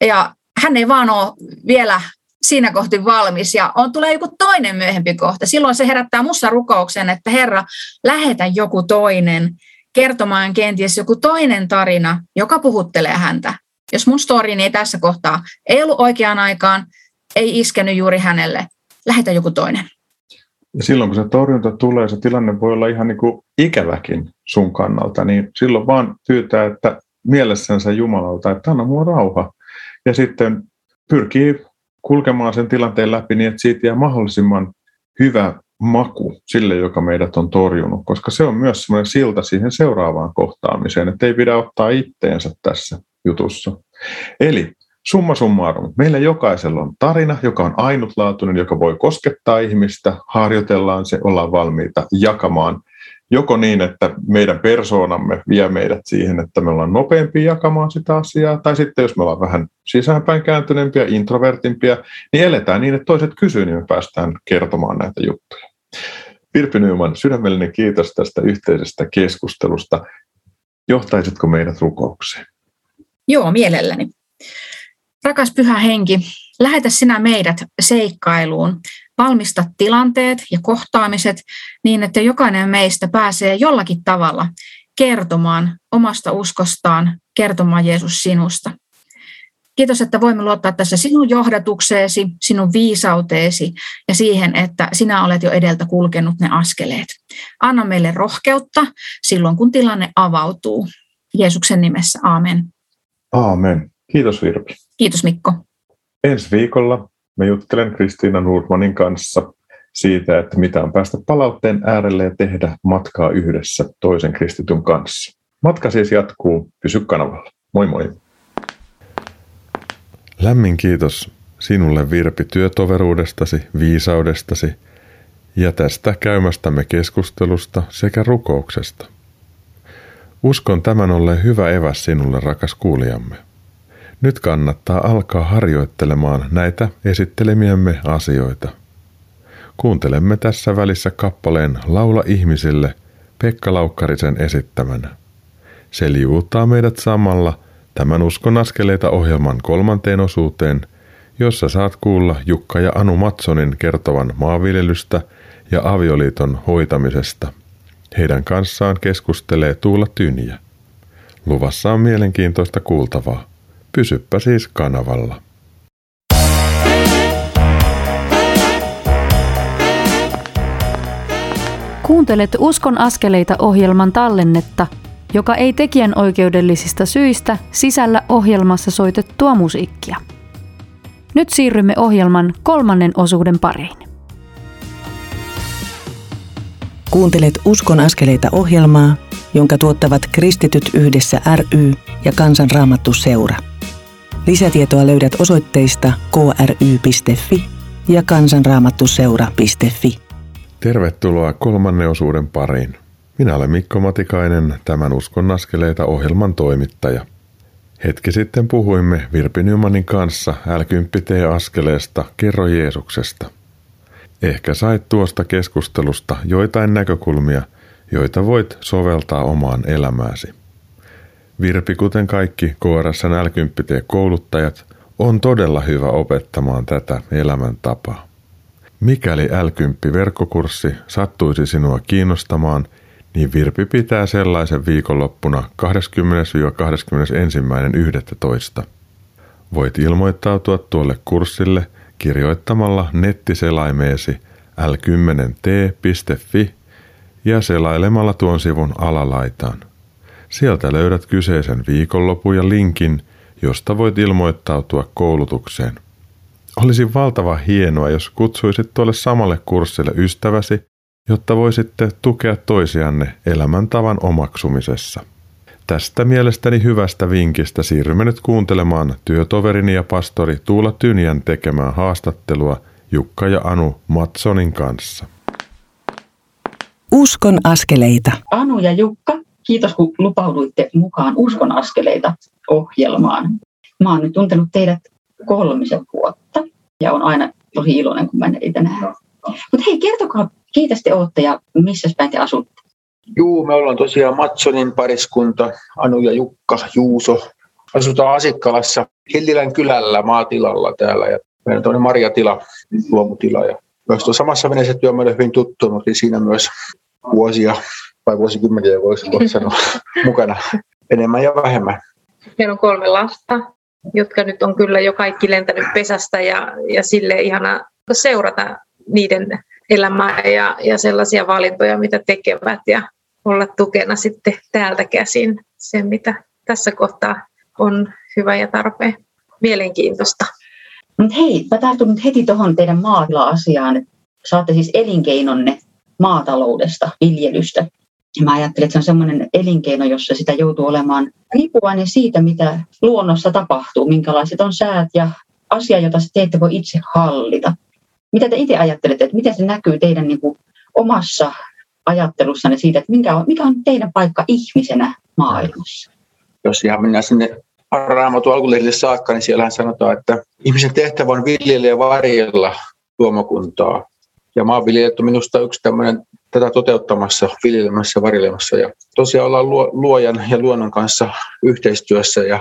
Ja hän ei vaan ole vielä siinä kohti valmis ja on, tulee joku toinen myöhempi kohta. Silloin se herättää musta rukouksen, että Herra, lähetä joku toinen kertomaan kenties joku toinen tarina, joka puhuttelee häntä. Jos mun storini ei tässä kohtaa ei ollut oikeaan aikaan, ei iskenyt juuri hänelle, lähetä joku toinen. Ja silloin kun se torjunta tulee, se tilanne voi olla ihan niin kuin ikäväkin sun kannalta, niin silloin vaan pyytää, että mielessänsä Jumalalta, että anna mua rauha. Ja sitten pyrkii kulkemaan sen tilanteen läpi niin, että siitä jää mahdollisimman hyvä maku sille, joka meidät on torjunut, koska se on myös semmoinen silta siihen seuraavaan kohtaamiseen, että ei pidä ottaa itteensä tässä jutussa. Eli summa summarum, meillä jokaisella on tarina, joka on ainutlaatuinen, joka voi koskettaa ihmistä, harjoitellaan se, ollaan valmiita jakamaan joko niin, että meidän persoonamme vie meidät siihen, että me ollaan nopeampia jakamaan sitä asiaa, tai sitten jos me ollaan vähän sisäänpäin kääntyneempiä, introvertimpia, niin eletään niin, että toiset kysyy, niin me päästään kertomaan näitä juttuja. Pirpi Nyman, sydämellinen kiitos tästä yhteisestä keskustelusta. Johtaisitko meidät rukoukseen? Joo, mielelläni. Rakas pyhä henki, lähetä sinä meidät seikkailuun valmista tilanteet ja kohtaamiset niin, että jokainen meistä pääsee jollakin tavalla kertomaan omasta uskostaan, kertomaan Jeesus sinusta. Kiitos, että voimme luottaa tässä sinun johdatukseesi, sinun viisauteesi ja siihen, että sinä olet jo edeltä kulkenut ne askeleet. Anna meille rohkeutta silloin, kun tilanne avautuu. Jeesuksen nimessä, aamen. Aamen. Kiitos Virpi. Kiitos Mikko. Ensi viikolla me juttelen Kristiina Nurmanin kanssa siitä, että mitä on päästä palautteen äärelle ja tehdä matkaa yhdessä toisen kristityn kanssa. Matka siis jatkuu. Pysy kanavalla. Moi moi. Lämmin kiitos sinulle Virpi työtoveruudestasi, viisaudestasi ja tästä käymästämme keskustelusta sekä rukouksesta. Uskon tämän olleen hyvä eväs sinulle, rakas kuulijamme. Nyt kannattaa alkaa harjoittelemaan näitä esittelemiämme asioita. Kuuntelemme tässä välissä kappaleen Laula ihmisille Pekka Laukkarisen esittämänä. Se liuuttaa meidät samalla tämän Uskon askeleita ohjelman kolmanteen osuuteen, jossa saat kuulla Jukka ja Anu Matsonin kertovan maanviljelystä ja avioliiton hoitamisesta. Heidän kanssaan keskustelee Tuula Tyniä. Luvassa on mielenkiintoista kuultavaa. Pysyppä siis kanavalla. Kuuntelet Uskon askeleita ohjelman tallennetta, joka ei tekijän oikeudellisista syistä sisällä ohjelmassa soitettua musiikkia. Nyt siirrymme ohjelman kolmannen osuuden pariin. Kuuntelet Uskon askeleita ohjelmaa, jonka tuottavat Kristityt yhdessä ry ja Kansanraamattu seura. Lisätietoa löydät osoitteista kry.fi ja kansanraamattuseura.fi. Tervetuloa kolmannen osuuden pariin. Minä olen Mikko Matikainen, tämän Uskon askeleita ohjelman toimittaja. Hetki sitten puhuimme Virpi Nymanin kanssa l askeleesta Kerro Jeesuksesta. Ehkä sait tuosta keskustelusta joitain näkökulmia, joita voit soveltaa omaan elämääsi. Virpi, kuten kaikki KRSn l kouluttajat, on todella hyvä opettamaan tätä elämäntapaa. Mikäli L10-verkkokurssi sattuisi sinua kiinnostamaan, niin Virpi pitää sellaisen viikonloppuna 20-21.11. Voit ilmoittautua tuolle kurssille kirjoittamalla nettiselaimeesi l10t.fi ja selailemalla tuon sivun alalaitaan. Sieltä löydät kyseisen viikonlopun ja linkin, josta voit ilmoittautua koulutukseen. Olisi valtava hienoa, jos kutsuisit tuolle samalle kurssille ystäväsi, jotta voisitte tukea toisianne elämäntavan omaksumisessa. Tästä mielestäni hyvästä vinkistä siirrymme nyt kuuntelemaan työtoverini ja pastori Tuula Tynjän tekemää haastattelua Jukka ja Anu Matsonin kanssa. Uskon askeleita. Anu ja Jukka, kiitos kun lupauduitte mukaan Uskon askeleita ohjelmaan. Mä oon nyt tuntenut teidät kolmisen vuotta ja on aina tosi iloinen, kun mä teitä näen. Mutta hei, kertokaa, kiitos te olette ja missä päin te asutte? Juu, me ollaan tosiaan Matsonin pariskunta, Anu ja Jukka Juuso. Asutaan Asikkalassa Hillilän kylällä maatilalla täällä ja meillä on toinen marjatila, luomutila. Ja myös tuo samassa veneessä työ meille hyvin tuttu, mutta siinä myös vuosia tai vuosikymmeniä voisi sanoa <laughs> mukana enemmän ja vähemmän. Meillä on kolme lasta, jotka nyt on kyllä jo kaikki lentänyt pesästä ja, ja sille ihana seurata niiden elämää ja, ja sellaisia valintoja, mitä tekevät ja olla tukena sitten täältä käsin sen, mitä tässä kohtaa on hyvä ja tarpeen. Mielenkiintoista. Mutta hei, mä tartun nyt heti tuohon teidän maatila-asiaan. Saatte siis elinkeinonne maataloudesta, viljelystä. Ja mä ajattelen, että se on semmoinen elinkeino, jossa sitä joutuu olemaan riippuvainen siitä, mitä luonnossa tapahtuu, minkälaiset on säät ja asia, jota te ette voi itse hallita. Mitä te itse ajattelette, että miten se näkyy teidän niin kuin omassa ajattelussanne siitä, että mikä on, mikä on teidän paikka ihmisenä maailmassa? Jos ihan mennään sinne raamatun alkulehdille saakka, niin siellähän sanotaan, että ihmisen tehtävä on viljellä ja varjella luomakuntaa. Ja maanviljelijät on minusta yksi tämmöinen tätä toteuttamassa, viljelemässä varjelemassa. Ja tosiaan ollaan luojan ja luonnon kanssa yhteistyössä ja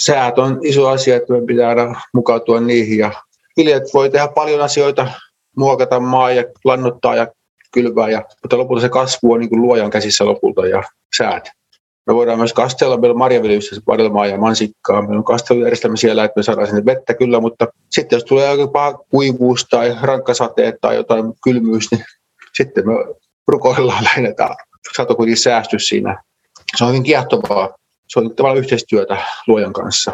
säät on iso asia, että me pitää aina mukautua niihin ja viljelijät voi tehdä paljon asioita, muokata maa ja lannuttaa ja kylvää, ja, mutta lopulta se kasvu on niin kuin luojan käsissä lopulta ja säät. Me voidaan myös kastella, meillä on marjaviljelyssä vadelmaa ja mansikkaa. Meillä on kastelujärjestelmä siellä, että me saadaan sinne vettä kyllä, mutta sitten jos tulee joku paha kuivuus tai rankkasateet tai jotain kylmyys, niin sitten me rukoillaan <laughs> lähinnä, että sato kuitenkin säästy siinä. Se on hyvin kiehtovaa. Se on tavallaan yhteistyötä luojan kanssa.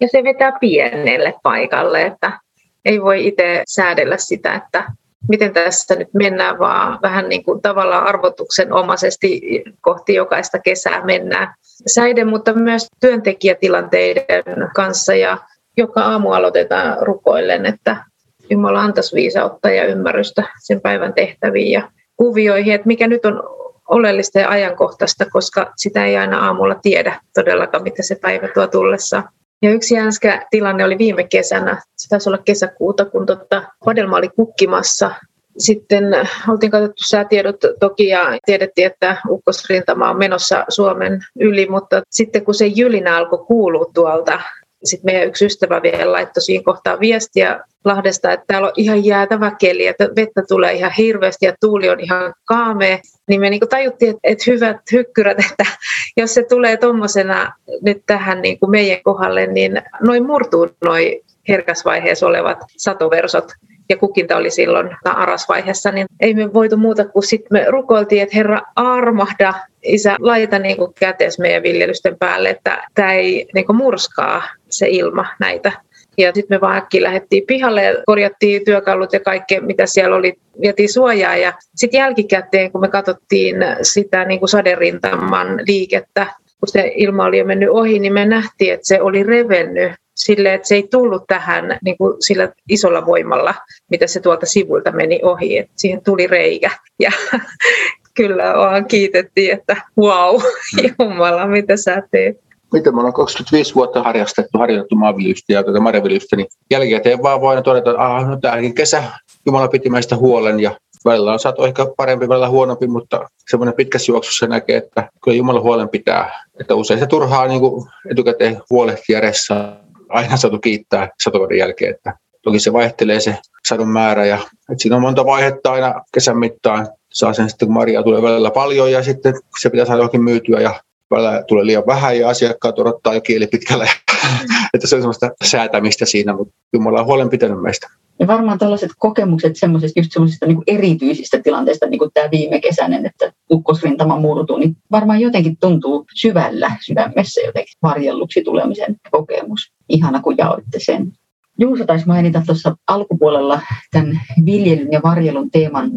Ja se vetää pienelle paikalle, että ei voi itse säädellä sitä, että miten tässä nyt mennään, vaan vähän niin kuin tavallaan arvotuksen omaisesti kohti jokaista kesää mennään. Säiden, mutta myös työntekijätilanteiden kanssa ja joka aamu aloitetaan rukoillen, että Jumala antaisi viisautta ja ymmärrystä sen päivän tehtäviin ja kuvioihin, että mikä nyt on oleellista ja ajankohtaista, koska sitä ei aina aamulla tiedä todellakaan, mitä se päivä tuo tullessaan. Ja yksi jänskä tilanne oli viime kesänä, se taisi olla kesäkuuta, kun totta, Vadelma oli kukkimassa. Sitten oltiin katsottu säätiedot toki ja tiedettiin, että ukkosrintama on menossa Suomen yli, mutta sitten kun se jylinä alkoi kuulua tuolta sitten meidän yksi ystävä vielä laittoi siinä kohtaa viestiä Lahdesta, että täällä on ihan jäätävä keli, että vettä tulee ihan hirveästi ja tuuli on ihan kaamea. Niin me niin tajuttiin, että, että hyvät hykkyrät, että jos se tulee tuommoisena nyt tähän niin kuin meidän kohdalle, niin noin murtuu noin herkäsvaiheessa olevat satoversot ja kukinta oli silloin arasvaiheessa, niin ei me voitu muuta kuin sitten me rukoiltiin, että Herra armahda, isä laita niin kuin kätees meidän viljelysten päälle, että tämä ei niin kuin murskaa se ilma näitä. Ja sitten me vaan äkkiä lähdettiin pihalle ja korjattiin työkalut ja kaikkea, mitä siellä oli, vietiin suojaa. Ja sitten jälkikäteen, kun me katsottiin sitä niin kuin saderintaman liikettä, kun se ilma oli jo mennyt ohi, niin me nähtiin, että se oli revennyt sille, että se ei tullut tähän niin kuin sillä isolla voimalla, mitä se tuolta sivuilta meni ohi, että siihen tuli reikä. Ja <laughs> kyllä vaan kiitettiin, että wow, <laughs> Jumala, mitä sä teet. Miten me ollaan 25 vuotta harjastettu, harjoitettu maanviljelystä ja tuota marjaviljelystä, niin jälkikäteen vaan voin todeta, että ah, no tämäkin kesä Jumala piti meistä huolen ja välillä on saatu ehkä parempi, välillä huonompi, mutta semmoinen pitkässä juoksussa näkee, että kyllä Jumala huolen pitää. Että usein se turhaa niin kuin etukäteen huolehtia ressaa aina saatu kiittää satovuoden jälkeen. Että toki se vaihtelee se sadon määrä ja että siinä on monta vaihetta aina kesän mittaan. Saa sen sitten, kun marjaa tulee välillä paljon ja sitten se pitää saada johonkin myytyä ja välillä tulee liian vähän ja asiakkaat odottaa jo kieli pitkälle. <laughs> että se on semmoista säätämistä siinä, mutta Jumala on huolen pitänyt meistä. Ja varmaan tällaiset kokemukset semmoisista, just semmoisista niin erityisistä tilanteista, niin kuin tämä viime kesäinen, että ukkosrintama murtuu, niin varmaan jotenkin tuntuu syvällä sydämessä jotenkin varjelluksi tulemisen kokemus. Ihana, kun jaoitte sen. Juuso taisi mainita tuossa alkupuolella tämän viljelyn ja varjelun teeman.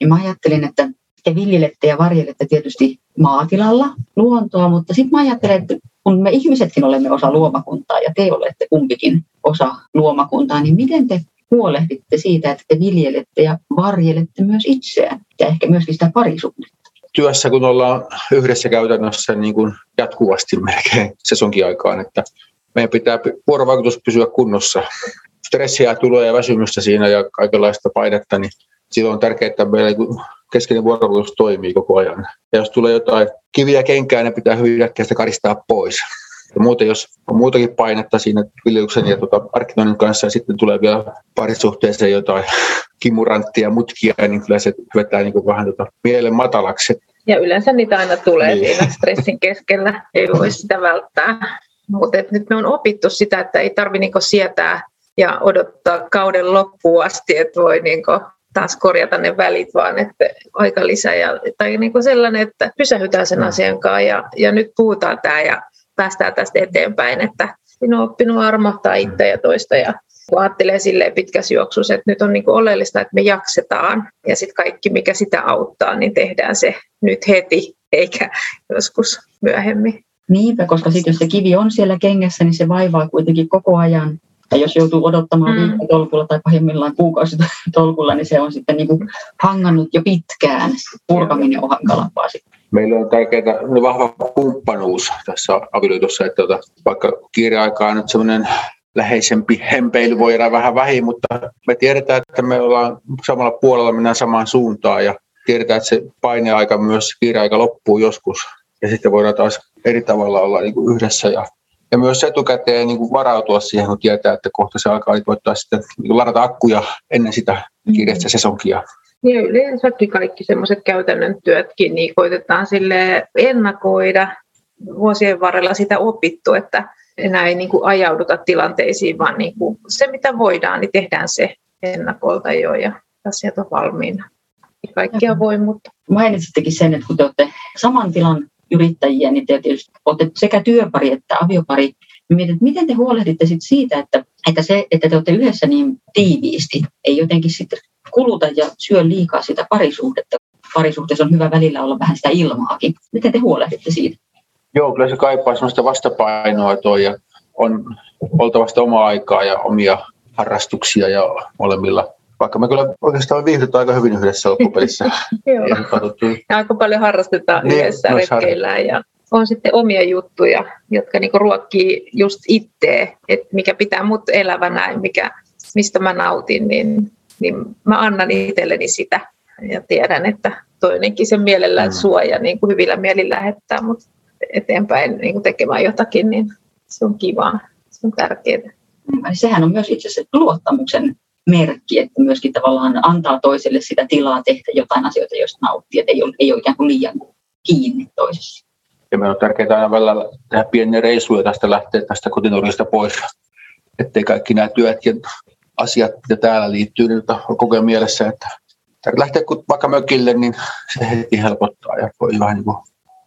Ja mä ajattelin, että te viljelette ja varjelette tietysti maatilalla luontoa, mutta sitten mä ajattelen, että kun me ihmisetkin olemme osa luomakuntaa ja te olette kumpikin osa luomakuntaa, niin miten te huolehditte siitä, että te viljelette ja varjelette myös itseään ja ehkä myöskin sitä parisuhdetta? Työssä, kun ollaan yhdessä käytännössä niin kuin jatkuvasti melkein sesonkin aikaan, että meidän pitää vuorovaikutus pysyä kunnossa. Stressiä tulee ja väsymystä siinä ja kaikenlaista painetta, niin silloin on tärkeää, että meillä keskeinen vuorovaikutus toimii koko ajan. Ja jos tulee jotain kiviä kenkään, ne pitää hyvin äkkiä karistaa pois. Ja muuten, jos on muutakin painetta siinä viljelyksen ja tuota markkinoinnin kanssa ja sitten tulee vielä parisuhteeseen jotain <laughs> kimuranttia mutkia, niin kyllä se vetää niin vähän tuota mielen matalaksi. Ja yleensä niitä aina tulee niin. siinä stressin keskellä, ei voi sitä välttää. Mutta nyt me on opittu sitä, että ei tarvitse niinku sietää ja odottaa kauden loppuun asti, että voi niinku taas korjata ne välit, vaan että aika lisää. Ja, tai niin kuin sellainen, että pysähytään sen asian kanssa ja, ja nyt puhutaan tämä ja päästään tästä eteenpäin, että minä olen oppinut armahtaa itse ja toista ja kun ajattelee silleen pitkässä juoksussa, että nyt on niin oleellista, että me jaksetaan ja sitten kaikki, mikä sitä auttaa, niin tehdään se nyt heti eikä joskus myöhemmin. Niinpä, koska sitten jos se kivi on siellä kengässä, niin se vaivaa kuitenkin koko ajan. Ja jos joutuu odottamaan mm. viikkotolkulla tai pahimmillaan kuukausitolkulla, niin se on sitten niin kuin hangannut jo pitkään. Purkaminen on hankalampaa sitten meillä on tärkeää vahva kumppanuus tässä avioliitossa, että tuota, vaikka kiireaikaa nyt semmoinen läheisempi hempeily voi jäädä vähän vähin, mutta me tiedetään, että me ollaan samalla puolella, mennään samaan suuntaan ja tiedetään, että se paineaika myös kiireaika loppuu joskus ja sitten voidaan taas eri tavalla olla niin kuin yhdessä ja, ja myös etukäteen niin kuin varautua siihen, kun tietää, että kohta se alkaa, niin voittaa sitten niin ladata akkuja ennen sitä kiireistä sesonkia. Niin yleensäkin kaikki semmoiset käytännön työtkin niin koitetaan sille ennakoida vuosien varrella sitä opittu, että enää ei niin kuin ajauduta tilanteisiin, vaan niin kuin se mitä voidaan, niin tehdään se ennakolta jo ja asiat on valmiina. Ei kaikkia voi, mutta... Mainitsittekin sen, että kun te olette saman tilan yrittäjiä, niin te tietysti olette sekä työpari että aviopari. Mietin, että miten te huolehditte sit siitä, että, että se, että te olette yhdessä niin tiiviisti, ei jotenkin sitten kuluta ja syö liikaa sitä parisuhdetta. Parisuhteessa on hyvä välillä olla vähän sitä ilmaakin. Miten te huolehditte siitä? Joo, kyllä se kaipaa sellaista vastapainoa toi ja on oltava sitä omaa aikaa ja omia harrastuksia ja molemmilla. Vaikka me kyllä oikeastaan viihdytty aika hyvin yhdessä loppupelissä. <laughs> Joo. Ja aika paljon harrastetaan niin, yhdessä retkeillään ja on sitten omia juttuja, jotka niinku ruokkii just itseä, että mikä pitää mut elävänä ja mikä, mistä mä nautin, niin, niin mä annan itselleni sitä ja tiedän, että toinenkin sen mielellään mm. suoja niin kuin hyvillä mielin lähettää mut eteenpäin niin kuin tekemään jotakin, niin se on kivaa, se on tärkeää. Sehän on myös itse asiassa luottamuksen merkki, että myöskin tavallaan antaa toiselle sitä tilaa tehdä jotain asioita, joista nauttii, että ei ole, ei ole ikään kuin liian kiinni toisessa. Ja meillä on tärkeää aina välillä tehdä pieniä reisuja tästä lähteä tästä kotinurkista pois, ettei kaikki nämä työt ja asiat, mitä täällä liittyy, niin koko ajan mielessä, että lähteä vaikka mökille, niin se heti helpottaa ja voi vähän niin kuin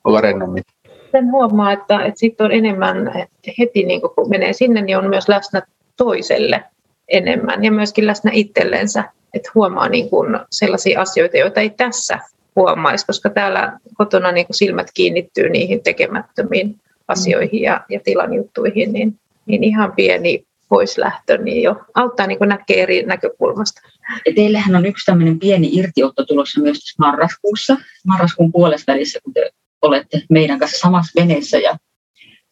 olla rennommin. Sen huomaa, että, että sitten on enemmän heti, niin kun menee sinne, niin on myös läsnä toiselle enemmän ja myöskin läsnä itsellensä, että huomaa niin kuin sellaisia asioita, joita ei tässä huomaisi, koska täällä kotona niin kuin silmät kiinnittyy niihin tekemättömiin asioihin ja, ja tilan juttuihin, niin, niin ihan pieni poislähtö niin jo auttaa niin näkee eri näkökulmasta. Ja teillähän on yksi tämmöinen pieni irtiotto tulossa myös marraskuussa, marraskuun puolessa välissä, kun te olette meidän kanssa samassa veneessä ja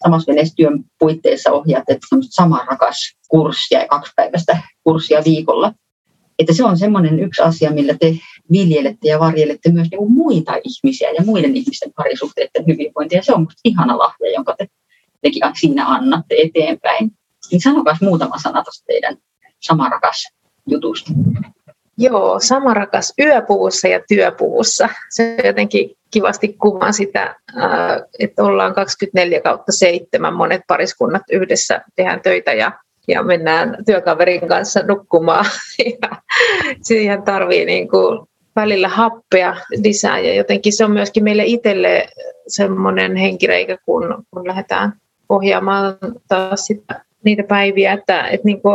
samassa veneessä työn puitteissa ohjaatte sama rakas kurssia ja kaksipäiväistä kurssia viikolla. Että se on semmoinen yksi asia, millä te viljelette ja varjelette myös niin muita ihmisiä ja muiden ihmisten parisuhteiden hyvinvointia. Se on ihana lahja, jonka te tekin siinä annatte eteenpäin. Niin sanokaa muutama sana tuosta teidän sama rakas jutusta. Joo, sama rakas yöpuvussa ja työpuvussa. Se jotenkin kivasti kuvaa sitä, että ollaan 24 kautta 7, monet pariskunnat yhdessä tehdään töitä ja, ja mennään työkaverin kanssa nukkumaan. <laughs> Ja siihen tarvii niin kuin välillä happea lisää ja jotenkin se on myöskin meille itselle semmoinen henkireikä, kun, kun lähdetään ohjaamaan taas sitä niitä päiviä, että, että niin kuin,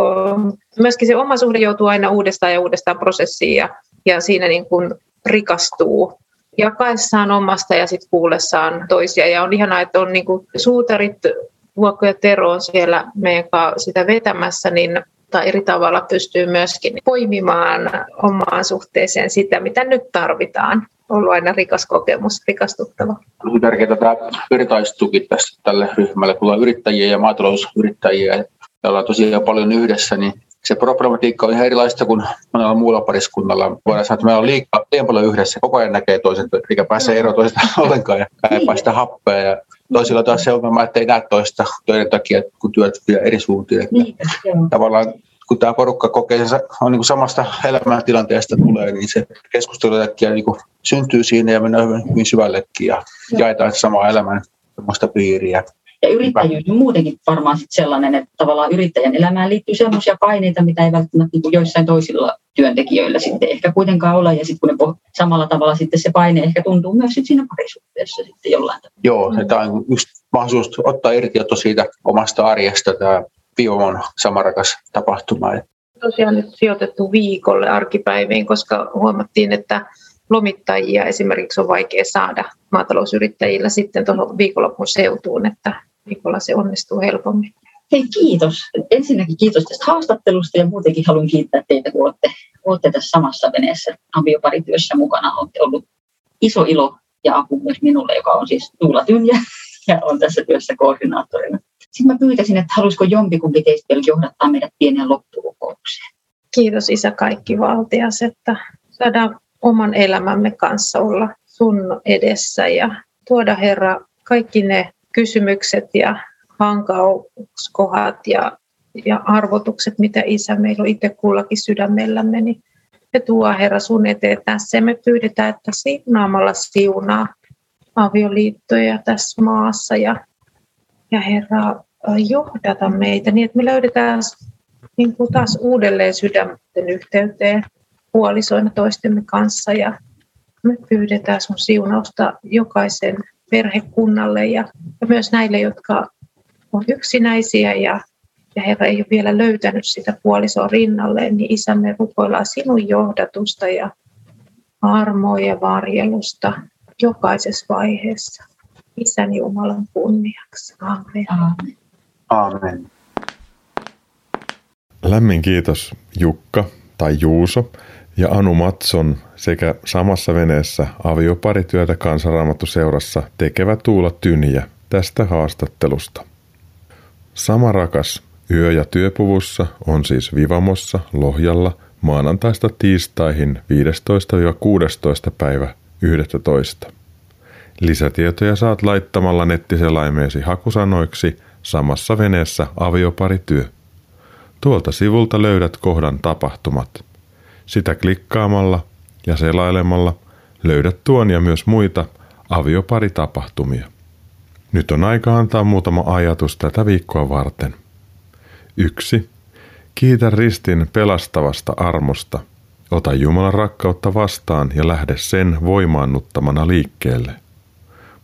myöskin se oma suhde joutuu aina uudestaan ja uudestaan prosessiin ja, ja siinä niin kuin rikastuu jakaessaan omasta ja sitten kuullessaan toisia. Ja on ihanaa, että on niin kuin suutarit, Vuokko ja Tero on siellä meidän sitä vetämässä, niin tai eri tavalla pystyy myöskin poimimaan omaan suhteeseen sitä, mitä nyt tarvitaan. Ollut aina rikas kokemus, rikastuttava. On tärkeää tämä vertaistuki tässä tälle ryhmälle, kun on yrittäjiä ja maatalousyrittäjiä, ja ollaan tosiaan paljon yhdessä, niin se problematiikka on ihan erilaista kuin monella muulla pariskunnalla. Voidaan sanoa, että meillä on liikaa, liian paljon yhdessä, koko ajan näkee toisen, eikä pääse eroon toisesta <laughs> ollenkaan ja kaipaa sitä happea. Ja toisilla taas se ongelma, että ei näe toista töiden takia, kun työt vie eri suuntiin. Niin, tavallaan kun tämä porukka kokee, se on niin kuin samasta elämäntilanteesta tulee, niin se keskustelu niin kuin syntyy siinä ja mennään hyvin, hyvin syvällekin ja jaetaan samaa elämän piiriä. Ja yrittäjyys on muutenkin varmaan sit sellainen, että tavallaan yrittäjän elämään liittyy sellaisia paineita, mitä ei välttämättä niin kuin joissain toisilla työntekijöillä sitten ehkä kuitenkaan ole. Ja sitten kun ne samalla tavalla sitten se paine ehkä tuntuu myös sit siinä parisuhteessa sitten jollain tavalla. Joo, tämä on just mahdollisuus ottaa irti siitä omasta arjesta tämä Biomon samarakas tapahtuma. Tosiaan nyt sijoitettu viikolle arkipäiviin, koska huomattiin, että lomittajia esimerkiksi on vaikea saada maatalousyrittäjillä sitten tuohon viikonlopun seutuun, että viikolla se onnistuu helpommin. Hei, kiitos. Ensinnäkin kiitos tästä haastattelusta ja muutenkin haluan kiittää teitä, kun olette, olette tässä samassa veneessä avioparityössä mukana. Olette ollut iso ilo ja apu myös minulle, joka on siis Tuula Tynjä ja on tässä työssä koordinaattorina. Sitten mä pyytäisin, että haluaisiko jompikumpi teistä vielä johdattaa meidät pienen loppurukoukseen. Kiitos Isä kaikki valtias, että saadaan oman elämämme kanssa olla sun edessä ja tuoda Herra kaikki ne kysymykset ja hankauskohat ja, ja arvotukset, mitä Isä meillä on itse kullakin sydämellämme, niin me tuo Herra sun eteen tässä ja me pyydetään, että siunaamalla siunaa avioliittoja tässä maassa ja, ja Herra johdata meitä niin, että me löydetään niin kuin taas uudelleen sydämten yhteyteen puolisoina toistemme kanssa ja me pyydetään sun siunausta jokaisen perhekunnalle ja, ja myös näille, jotka on yksinäisiä ja, ja Herra ei ole vielä löytänyt sitä puolisoa rinnalleen, niin Isä, me rukoillaan sinun johdatusta ja armoa ja varjelusta jokaisessa vaiheessa. Isän Jumalan kunniaksi. Amen. Amen. Amen. Lämmin kiitos Jukka tai Juuso ja Anu Matson sekä samassa veneessä avioparityötä kansanraamattuseurassa tekevä Tuula Tyniä tästä haastattelusta. Sama rakas yö- ja työpuvussa on siis Vivamossa Lohjalla maanantaista tiistaihin 15-16 päivä 11. Lisätietoja saat laittamalla nettiselaimeesi hakusanoiksi samassa veneessä avioparityö. Tuolta sivulta löydät kohdan tapahtumat – sitä klikkaamalla ja selailemalla löydät tuon ja myös muita avioparitapahtumia. Nyt on aika antaa muutama ajatus tätä viikkoa varten. 1. Kiitä ristin pelastavasta armosta. Ota Jumalan rakkautta vastaan ja lähde sen voimaannuttamana liikkeelle.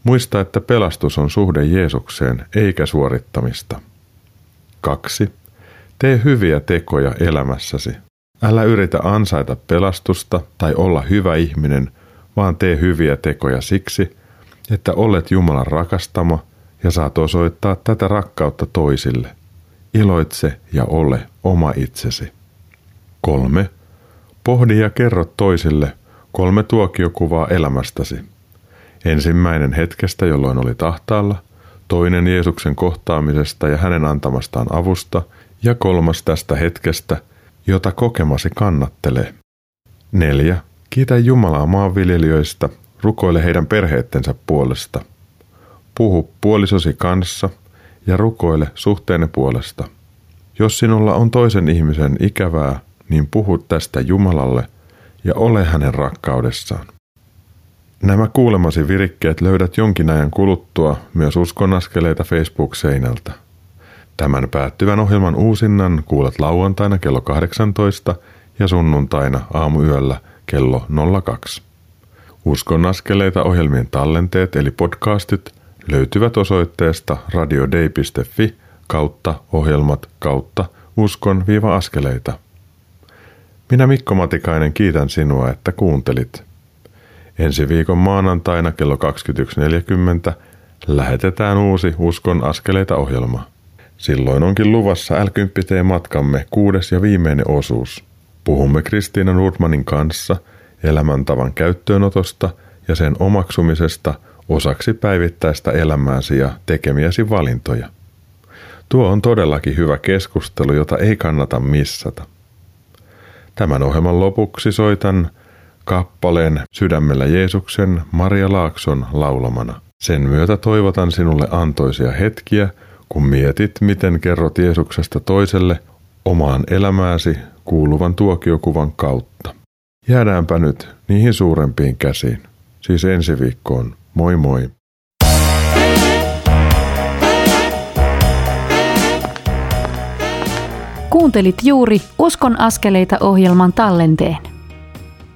Muista, että pelastus on suhde Jeesukseen eikä suorittamista. 2. Tee hyviä tekoja elämässäsi. Älä yritä ansaita pelastusta tai olla hyvä ihminen, vaan tee hyviä tekoja siksi, että olet Jumalan rakastama ja saat osoittaa tätä rakkautta toisille. Iloitse ja ole oma itsesi. Kolme. Pohdi ja kerro toisille kolme tuokiokuvaa elämästäsi. Ensimmäinen hetkestä, jolloin oli tahtaalla, toinen Jeesuksen kohtaamisesta ja hänen antamastaan avusta ja kolmas tästä hetkestä – jota kokemasi kannattelee. 4. Kiitä Jumalaa maanviljelijöistä, rukoile heidän perheettensä puolesta. Puhu puolisosi kanssa ja rukoile suhteenne puolesta. Jos sinulla on toisen ihmisen ikävää, niin puhu tästä Jumalalle ja ole hänen rakkaudessaan. Nämä kuulemasi virikkeet löydät jonkin ajan kuluttua myös uskonaskeleita Facebook-seinältä. Tämän päättyvän ohjelman uusinnan kuulet lauantaina kello 18 ja sunnuntaina aamuyöllä kello 02. Uskon askeleita ohjelmien tallenteet eli podcastit löytyvät osoitteesta radiodei.fi kautta ohjelmat kautta uskon-askeleita. Minä Mikko Matikainen kiitän sinua, että kuuntelit. Ensi viikon maanantaina kello 21.40 lähetetään uusi Uskon askeleita ohjelma. Silloin onkin luvassa l matkamme kuudes ja viimeinen osuus. Puhumme Kristiina Nordmanin kanssa elämäntavan käyttöönotosta ja sen omaksumisesta osaksi päivittäistä elämääsi ja tekemiäsi valintoja. Tuo on todellakin hyvä keskustelu, jota ei kannata missata. Tämän ohjelman lopuksi soitan kappaleen Sydämellä Jeesuksen Maria Laakson laulamana. Sen myötä toivotan sinulle antoisia hetkiä – kun mietit, miten kerrot Jeesuksesta toiselle omaan elämääsi kuuluvan tuokiokuvan kautta. Jäädäänpä nyt niihin suurempiin käsiin. Siis ensi viikkoon. Moi moi. Kuuntelit juuri Uskon askeleita ohjelman tallenteen.